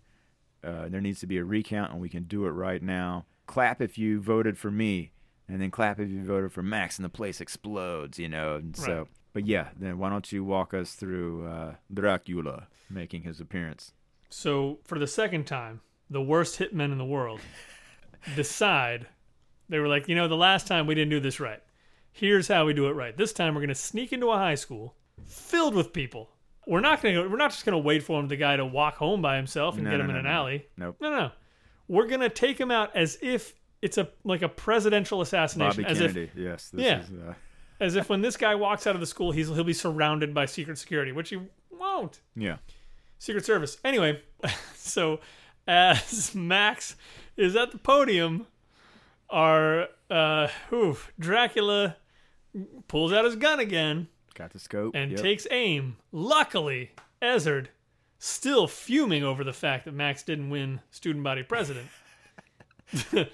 Speaker 1: uh, there needs to be a recount and we can do it right now. Clap if you voted for me, and then clap if you voted for Max, and the place explodes, you know. And so,
Speaker 2: Right.
Speaker 1: but yeah, then why don't you walk us through uh, Dracula making his appearance?
Speaker 2: So for the second time, the worst hitmen in the world decide they were like, you know, the last time we didn't do this right. Here's how we do it right. This time we're going to sneak into a high school filled with people. We're not going to. We're not just going to wait for him, the guy, to walk home by himself and
Speaker 1: No,
Speaker 2: get
Speaker 1: no,
Speaker 2: him in
Speaker 1: no,
Speaker 2: an
Speaker 1: no.
Speaker 2: alley.
Speaker 1: Nope.
Speaker 2: No, no. We're going to take him out as if it's a like a presidential assassination.
Speaker 1: Bobby
Speaker 2: as
Speaker 1: Kennedy.
Speaker 2: if
Speaker 1: yes. This
Speaker 2: Yeah.
Speaker 1: Is, uh,
Speaker 2: as if when this guy walks out of the school, he's he'll be surrounded by secret security, which he won't.
Speaker 1: yeah.
Speaker 2: Secret Service. Anyway, so as Max is at the podium, our uh, oof, Dracula pulls out his gun again
Speaker 1: Got the scope.
Speaker 2: and
Speaker 1: yep.
Speaker 2: takes aim. Luckily, Ezard, still fuming over the fact that Max didn't win student body president,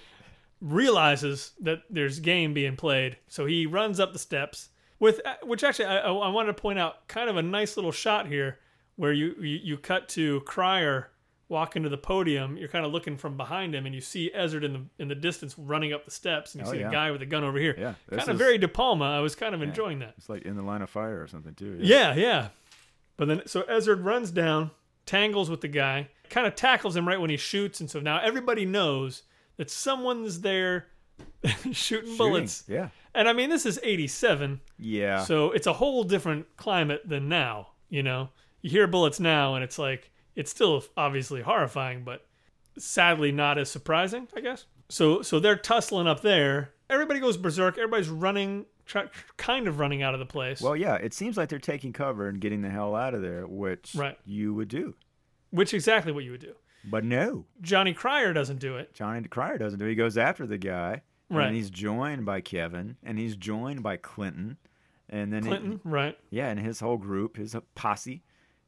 Speaker 2: realizes that there's game being played, so he runs up the steps with which actually I, I wanted to point out kind of a nice little shot here where you you, you cut to Cryer walking to the podium. You're kind of looking from behind him, and you see Ezard in the in the distance running up the steps, and you
Speaker 1: Oh,
Speaker 2: see
Speaker 1: yeah.
Speaker 2: a guy with a gun over here.
Speaker 1: Yeah,
Speaker 2: kind of very De Palma. I was kind of enjoying that.
Speaker 1: It's like in the line of fire or something too.
Speaker 2: Yeah, yeah. But then, so Ezard runs down, tangles with the guy, kind of tackles him right when he shoots, and so now everybody knows that someone's there shooting,
Speaker 1: Shooting,
Speaker 2: bullets.
Speaker 1: Yeah.
Speaker 2: And I mean, this is 87,
Speaker 1: Yeah.
Speaker 2: so it's a whole different climate than now, you know? You hear bullets now, and it's like, it's still obviously horrifying, but sadly not as surprising, I guess. So, so they're tussling up there. Everybody goes berserk. Everybody's running, try, kind of running out of the place.
Speaker 1: well, yeah. It seems like they're taking cover and getting the hell out of there, which
Speaker 2: Right.
Speaker 1: you would do.
Speaker 2: which exactly what you would do.
Speaker 1: But no,
Speaker 2: Johnny Cryer doesn't do it.
Speaker 1: Johnny Cryer doesn't do. it. He goes after the guy,
Speaker 2: Right.
Speaker 1: And he's joined by Kevin, and he's joined by Clinton, and then it-
Speaker 2: Clinton, right?
Speaker 1: yeah, and his whole group, his posse,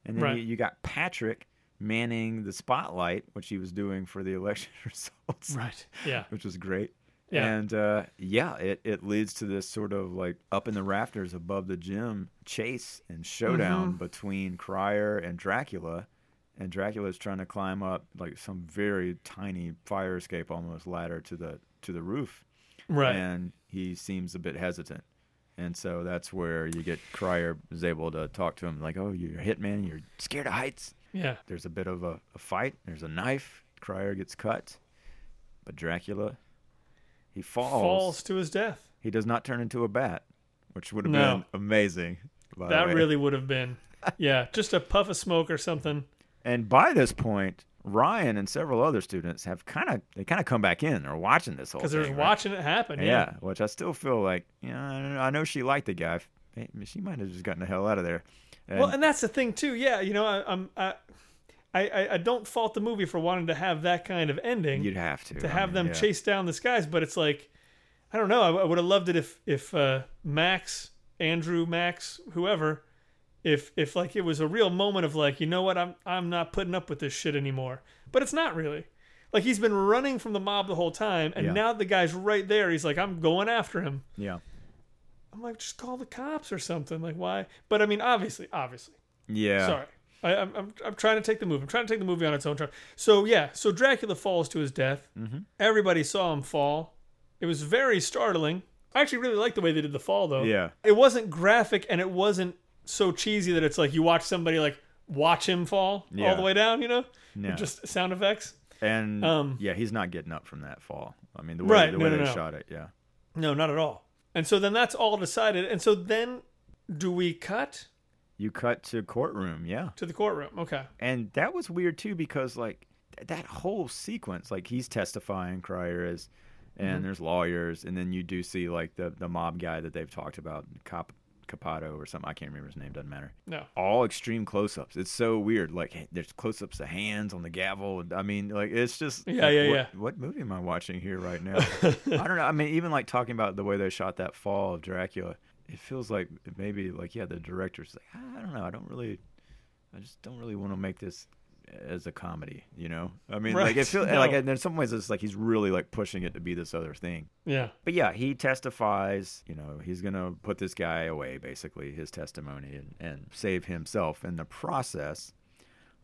Speaker 1: and then
Speaker 2: Right.
Speaker 1: you, you got Patrick manning the spotlight, which he was doing for the election results,
Speaker 2: Right. Yeah.
Speaker 1: which was great.
Speaker 2: Yeah.
Speaker 1: And uh, yeah, it, it leads to this sort of like up in the rafters above the gym chase and showdown
Speaker 2: Mm-hmm.
Speaker 1: between Cryer and Dracula. And Dracula is trying to climb up like some very tiny fire escape almost ladder to the to the roof.
Speaker 2: Right.
Speaker 1: And he seems a bit hesitant. And so that's where you get Cryer is able to talk to him like, "Oh, you're a hitman. You're scared of heights."
Speaker 2: Yeah.
Speaker 1: There's a bit of a, a fight. There's a knife. Cryer gets cut, but Dracula, he falls.
Speaker 2: Falls to his death.
Speaker 1: He does not turn into a bat, which would have
Speaker 2: No.
Speaker 1: been amazing.
Speaker 2: That really would have been. Yeah, just a puff of smoke or something.
Speaker 1: And by this point, Ryan and several other students have kind of they kind of come back in. They're watching this whole
Speaker 2: Because they're
Speaker 1: right?
Speaker 2: watching it happen.
Speaker 1: Yeah.
Speaker 2: Yeah.
Speaker 1: which I still feel like, yeah, I know- I know she liked the guy. She might have just gotten the hell out of there. And,
Speaker 2: Well, and that's the thing too. Yeah, you know, I, I'm I, I I- I don't fault the movie for wanting to have that kind of ending.
Speaker 1: you'd have to
Speaker 2: to
Speaker 1: I
Speaker 2: have
Speaker 1: mean,
Speaker 2: them
Speaker 1: yeah.
Speaker 2: chase down this guys, but it's like I don't know. I, I would have loved it if if uh, Max, Andrew, Max, whoever, if if like it was a real moment of like, you know what, I'm I'm not putting up with this shit anymore. But it's not really. Like he's been running from the mob the whole time, and
Speaker 1: Yeah.
Speaker 2: now the guy's right there. He's like, I'm going after him.
Speaker 1: Yeah,
Speaker 2: I'm like, just call the cops or something. Like, why? But I mean, obviously, obviously.
Speaker 1: yeah.
Speaker 2: Sorry. I, I'm, I'm, I'm trying to take the movie. I'm trying to take the movie on its own track. So yeah, so Dracula falls to his death.
Speaker 1: Mm-hmm.
Speaker 2: Everybody saw him fall. It was very startling. I actually really like the way they did the fall, though.
Speaker 1: Yeah.
Speaker 2: It wasn't graphic and it wasn't so cheesy that it's like you watch somebody like watch him fall all the way down. You know,
Speaker 1: No.
Speaker 2: Just sound effects.
Speaker 1: And
Speaker 2: Um,
Speaker 1: yeah, he's not getting up from that fall. I mean, the way
Speaker 2: Right,
Speaker 1: the
Speaker 2: no,
Speaker 1: way
Speaker 2: no,
Speaker 1: they
Speaker 2: no.
Speaker 1: shot it, yeah.
Speaker 2: No, not at all. And so then that's all decided. And so then, do we cut
Speaker 1: You cut to courtroom, yeah.
Speaker 2: to the courtroom? Okay.
Speaker 1: and that was weird too because like th- that whole sequence like he's testifying Cryer is and
Speaker 2: Mm-hmm.
Speaker 1: there's lawyers and then you do see like the the mob guy that they've talked about Cap Capato or something I can't remember his name doesn't matter.
Speaker 2: No.
Speaker 1: all extreme close-ups. It's so weird. Like there's close-ups of hands on the gavel I mean like it's just
Speaker 2: Yeah,
Speaker 1: like,
Speaker 2: yeah,
Speaker 1: what,
Speaker 2: yeah.
Speaker 1: what movie am I watching here right now? I don't know. I mean even like talking about the way they shot that fall of Dracula it feels like maybe like yeah the director's like ah, I don't know. I don't really I just don't really want to make this as a comedy, you know. I mean, like it feels
Speaker 2: no.
Speaker 1: like in some ways it's like he's really like pushing it to be this other thing.
Speaker 2: Yeah.
Speaker 1: But yeah, he testifies. You know, he's gonna put this guy away, basically his testimony, and, and save himself in the process.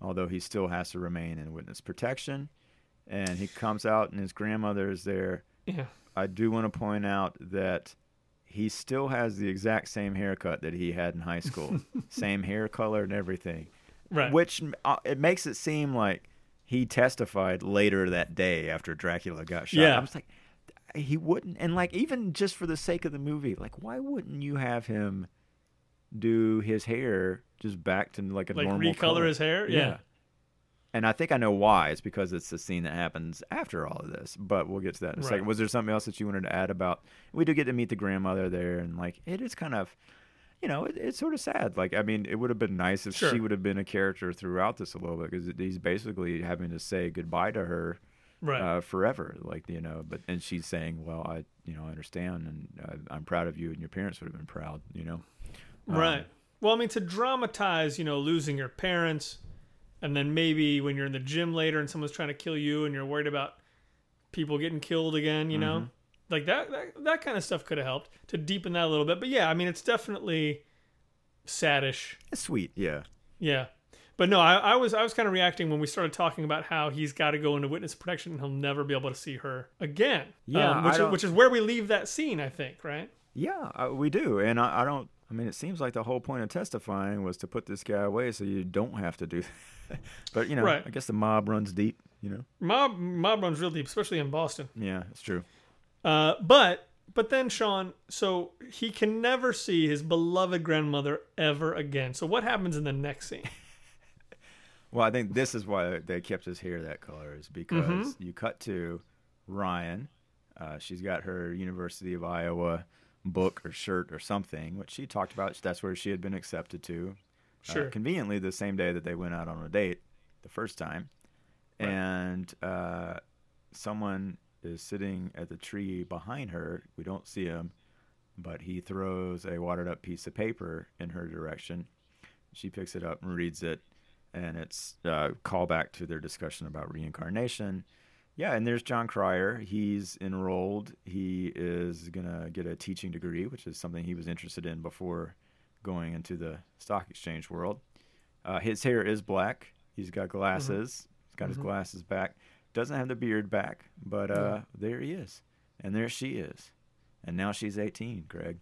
Speaker 1: Although he still has to remain in witness protection, and he comes out, and his grandmother is there.
Speaker 2: Yeah.
Speaker 1: I do want to point out that he still has the exact same haircut that he had in high school, same hair color and everything.
Speaker 2: Right.
Speaker 1: Which uh, it makes it seem like he testified later that day after Dracula got shot.
Speaker 2: Yeah.
Speaker 1: I was like, he wouldn't, and like even just for the sake of the movie, like why wouldn't you have him do his hair just back to like a
Speaker 2: Like
Speaker 1: normal
Speaker 2: recolor
Speaker 1: color?
Speaker 2: his hair? Yeah.
Speaker 1: And I think I know why. It's because it's the scene that happens after all of this. But we'll get to that in a
Speaker 2: Right.
Speaker 1: second. Was there something else that you wanted to add about? We do get to meet the grandmother there, and like it is kind of, you know, it, it's sort of sad. Like I mean, it would have been nice if
Speaker 2: Sure.
Speaker 1: she would have been a character throughout this a little bit because he's basically having to say goodbye to her
Speaker 2: Right.
Speaker 1: uh, forever. Like you know, but and she's saying, "Well, I you know I understand, and I, I'm proud of you, and your parents would have been proud." You know, Um,
Speaker 2: Right. Well, I mean, to dramatize, you know, losing your parents, and then maybe when you're in the gym later and someone's trying to kill you and you're worried about people getting killed again. You know, like that that that kind of stuff could have helped to deepen that a little bit. But yeah, I mean, it's definitely saddish.
Speaker 1: It's sweet, yeah.
Speaker 2: Yeah. But no, I, I was I was kind of reacting when we started talking about how he's got to go into witness protection and he'll never be able to see her again.
Speaker 1: Yeah,
Speaker 2: Um, which is, which is where we leave that scene, I think, right?
Speaker 1: Yeah, uh, we do, and I, I don't. I mean, it seems like the whole point of testifying was to put this guy away so you don't have to do. That. but you know,
Speaker 2: Right.
Speaker 1: I guess the mob runs deep. You know.
Speaker 2: Mob mob runs real deep, especially in Boston.
Speaker 1: Yeah, it's true.
Speaker 2: Uh, but but then Sean, so he can never see his beloved grandmother ever again. So what happens in the next scene?
Speaker 1: Well, I think this is why they kept his hair that color is because you cut to Ryan. Uh, she's got her University of Iowa book or shirt or something, which she talked about. That's where she had been accepted to. uh,
Speaker 2: Sure.
Speaker 1: conveniently, the same day that they went out on a date the first time.
Speaker 2: Right.
Speaker 1: And uh, someone is sitting at the tree behind her. We don't see him, but he throws a watered up piece of paper in her direction. She picks it up and reads it, and it's uh, a callback to their discussion about reincarnation. Yeah, and there's Jon Cryer. He's enrolled. He is gonna get a teaching degree, which is something he was interested in before going into the stock exchange world. Uh, his hair is black. He's got glasses. Mm-hmm. He's got his mm-hmm. glasses back. Doesn't have the beard back, but uh, there he is, and there she is, and now she's 18, Greg.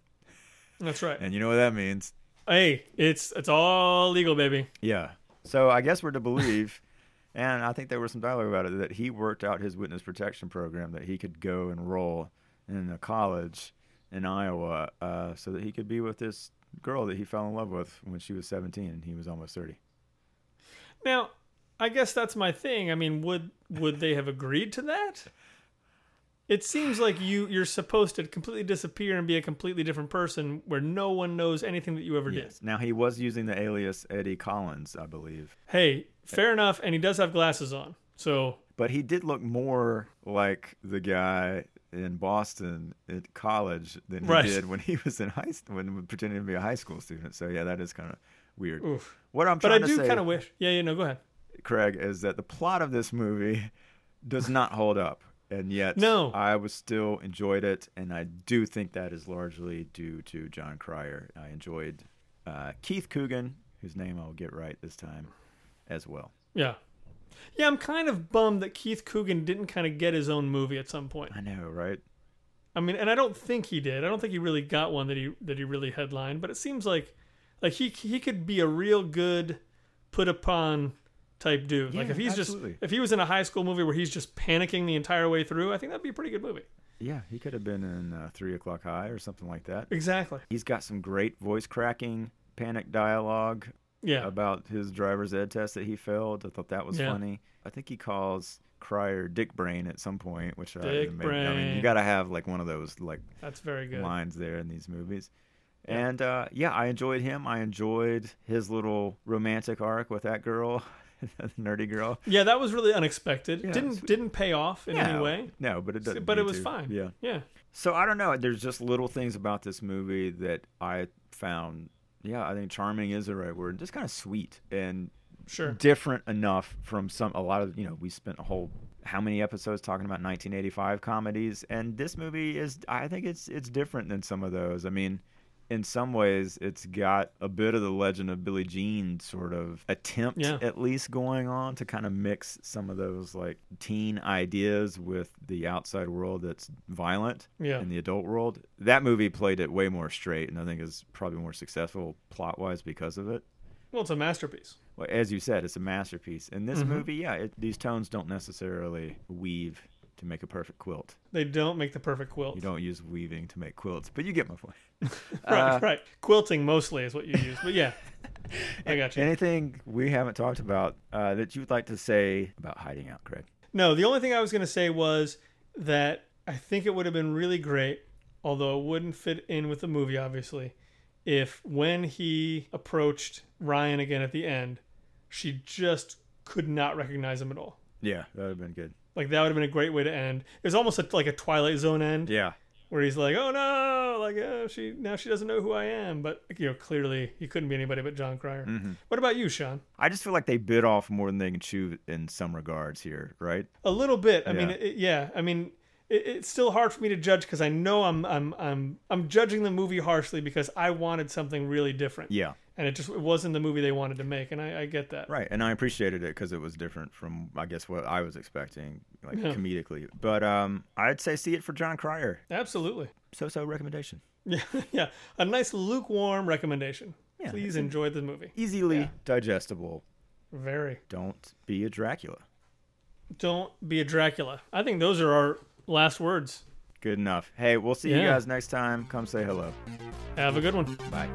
Speaker 2: That's right.
Speaker 1: And you know what that means?
Speaker 2: Hey, it's it's all legal, baby.
Speaker 1: Yeah. So I guess we're to believe, and I think there was some dialogue about it, that he worked out his witness protection program that he could go enroll in a college in Iowa uh, so that he could be with this girl that he fell in love with when she was 17 and he was almost 30.
Speaker 2: Now, I guess that's my thing. I mean, would would they have agreed to that? It seems like you you're supposed to completely disappear and be a completely different person where no one knows anything that you ever did.
Speaker 1: Now he was using the alias Eddie Collins, I believe.
Speaker 2: Hey, fair enough, and he does have glasses on. So,
Speaker 1: But he did look more like the guy in Boston at college than he
Speaker 2: Right.
Speaker 1: did when he was in high when pretending to be a high school student. So yeah, that is kind of weird.
Speaker 2: oof.
Speaker 1: What I'm trying
Speaker 2: But
Speaker 1: I
Speaker 2: do kind of wish. Yeah, yeah, no, go ahead.
Speaker 1: Craig, is that the plot of this movie does not hold up, and yet
Speaker 2: No.
Speaker 1: I was still enjoyed it, and I do think that is largely due to Jon Cryer. I enjoyed uh, Keith Coogan, whose name I'll get right this time, as well.
Speaker 2: Yeah. Yeah, I'm kind of bummed that Keith Coogan didn't kind of get his own movie at some point.
Speaker 1: I know, right?
Speaker 2: I mean, and I don't think he did. I don't think he really got one that he that he really headlined. But it seems like like he he could be a real good put upon type dude. like if he's
Speaker 1: absolutely.
Speaker 2: just if he was in a high school movie where he's just panicking the entire way through, I think that'd be a pretty good movie.
Speaker 1: Yeah, he could have been in uh, Three O'clock High or something like that.
Speaker 2: Exactly.
Speaker 1: He's got some great voice cracking, panic dialogue
Speaker 2: Yeah.
Speaker 1: about his driver's ed test that he failed. I thought that was
Speaker 2: Yeah.
Speaker 1: funny. I think he calls Cryer Dick Brain at some point, which I, I mean, you got to have like one of those like
Speaker 2: That's very good.
Speaker 1: lines there in these movies. And uh, yeah, I enjoyed him. I enjoyed his little romantic arc with that girl, the nerdy girl.
Speaker 2: Yeah, that was really unexpected.
Speaker 1: Yeah,
Speaker 2: didn't didn't pay off in any way.
Speaker 1: No, but it doesn't.
Speaker 2: But it was
Speaker 1: to.
Speaker 2: fine.
Speaker 1: Yeah.
Speaker 2: Yeah.
Speaker 1: So I don't know. There's just little things about this movie that I found. Yeah, I think charming is the right word. Just kind of sweet and
Speaker 2: Sure.
Speaker 1: different enough from some. A lot of you know, we spent a whole how many episodes talking about 1985 comedies, and this movie is. I think it's it's different than some of those. I mean. In some ways, it's got a bit of the Legend of Billie Jean sort of attempt,
Speaker 2: Yeah.
Speaker 1: at least, going on to kind of mix some of those like teen ideas with the outside world that's violent
Speaker 2: Yeah.
Speaker 1: in the adult world. That movie played it way more straight, and I think is probably more successful plot wise because of it.
Speaker 2: Well, it's a masterpiece.
Speaker 1: Well, as you said, it's a masterpiece. In this
Speaker 2: Mm-hmm.
Speaker 1: movie, yeah, it, these tones don't necessarily weave to make a perfect quilt.
Speaker 2: They don't make the perfect quilt.
Speaker 1: You don't use weaving to make quilts, but you get my point.
Speaker 2: Right,
Speaker 1: Uh,
Speaker 2: right. Quilting mostly is what you use. But yeah. I got you.
Speaker 1: Anything we haven't talked about uh, that you'd like to say about hiding out, Craig?
Speaker 2: No, the only thing I was going to say was that I think it would have been really great, although it wouldn't fit in with the movie, obviously, if when he approached Ryan again at the end, she just could not recognize him at all.
Speaker 1: Yeah, that would have been good.
Speaker 2: Like that would have been a great way to end. It was almost a, like a Twilight Zone end,
Speaker 1: Yeah,
Speaker 2: where he's like, "Oh no!" like oh, she now she doesn't know who I am. But you know, clearly he couldn't be anybody but Jon Cryer. Mm-hmm. What about you, Sean?
Speaker 1: I just feel like they bit off more than they can chew in some regards here, right?
Speaker 2: A little bit. I mean, it, yeah. I mean, it, it's still hard for me to judge because I know I'm I'm I'm I'm judging the movie harshly because I wanted something really different.
Speaker 1: Yeah.
Speaker 2: And it just it wasn't the movie they wanted to make, and I, I get that.
Speaker 1: Right, and I appreciated it because it was different from, I guess, what I was expecting, like
Speaker 2: Yeah.
Speaker 1: comedically. But um, I'd say see it for Jon Cryer.
Speaker 2: Absolutely.
Speaker 1: So-so recommendation.
Speaker 2: Yeah, yeah. A nice lukewarm recommendation.
Speaker 1: Yeah,
Speaker 2: Please enjoy the movie.
Speaker 1: Easily
Speaker 2: Yeah.
Speaker 1: digestible.
Speaker 2: Very.
Speaker 1: Don't be a Dracula.
Speaker 2: Don't be a Dracula. I think those are our last words.
Speaker 1: Good enough. Hey, we'll see you guys next time. Come say hello.
Speaker 2: Have a good one.
Speaker 1: Bye.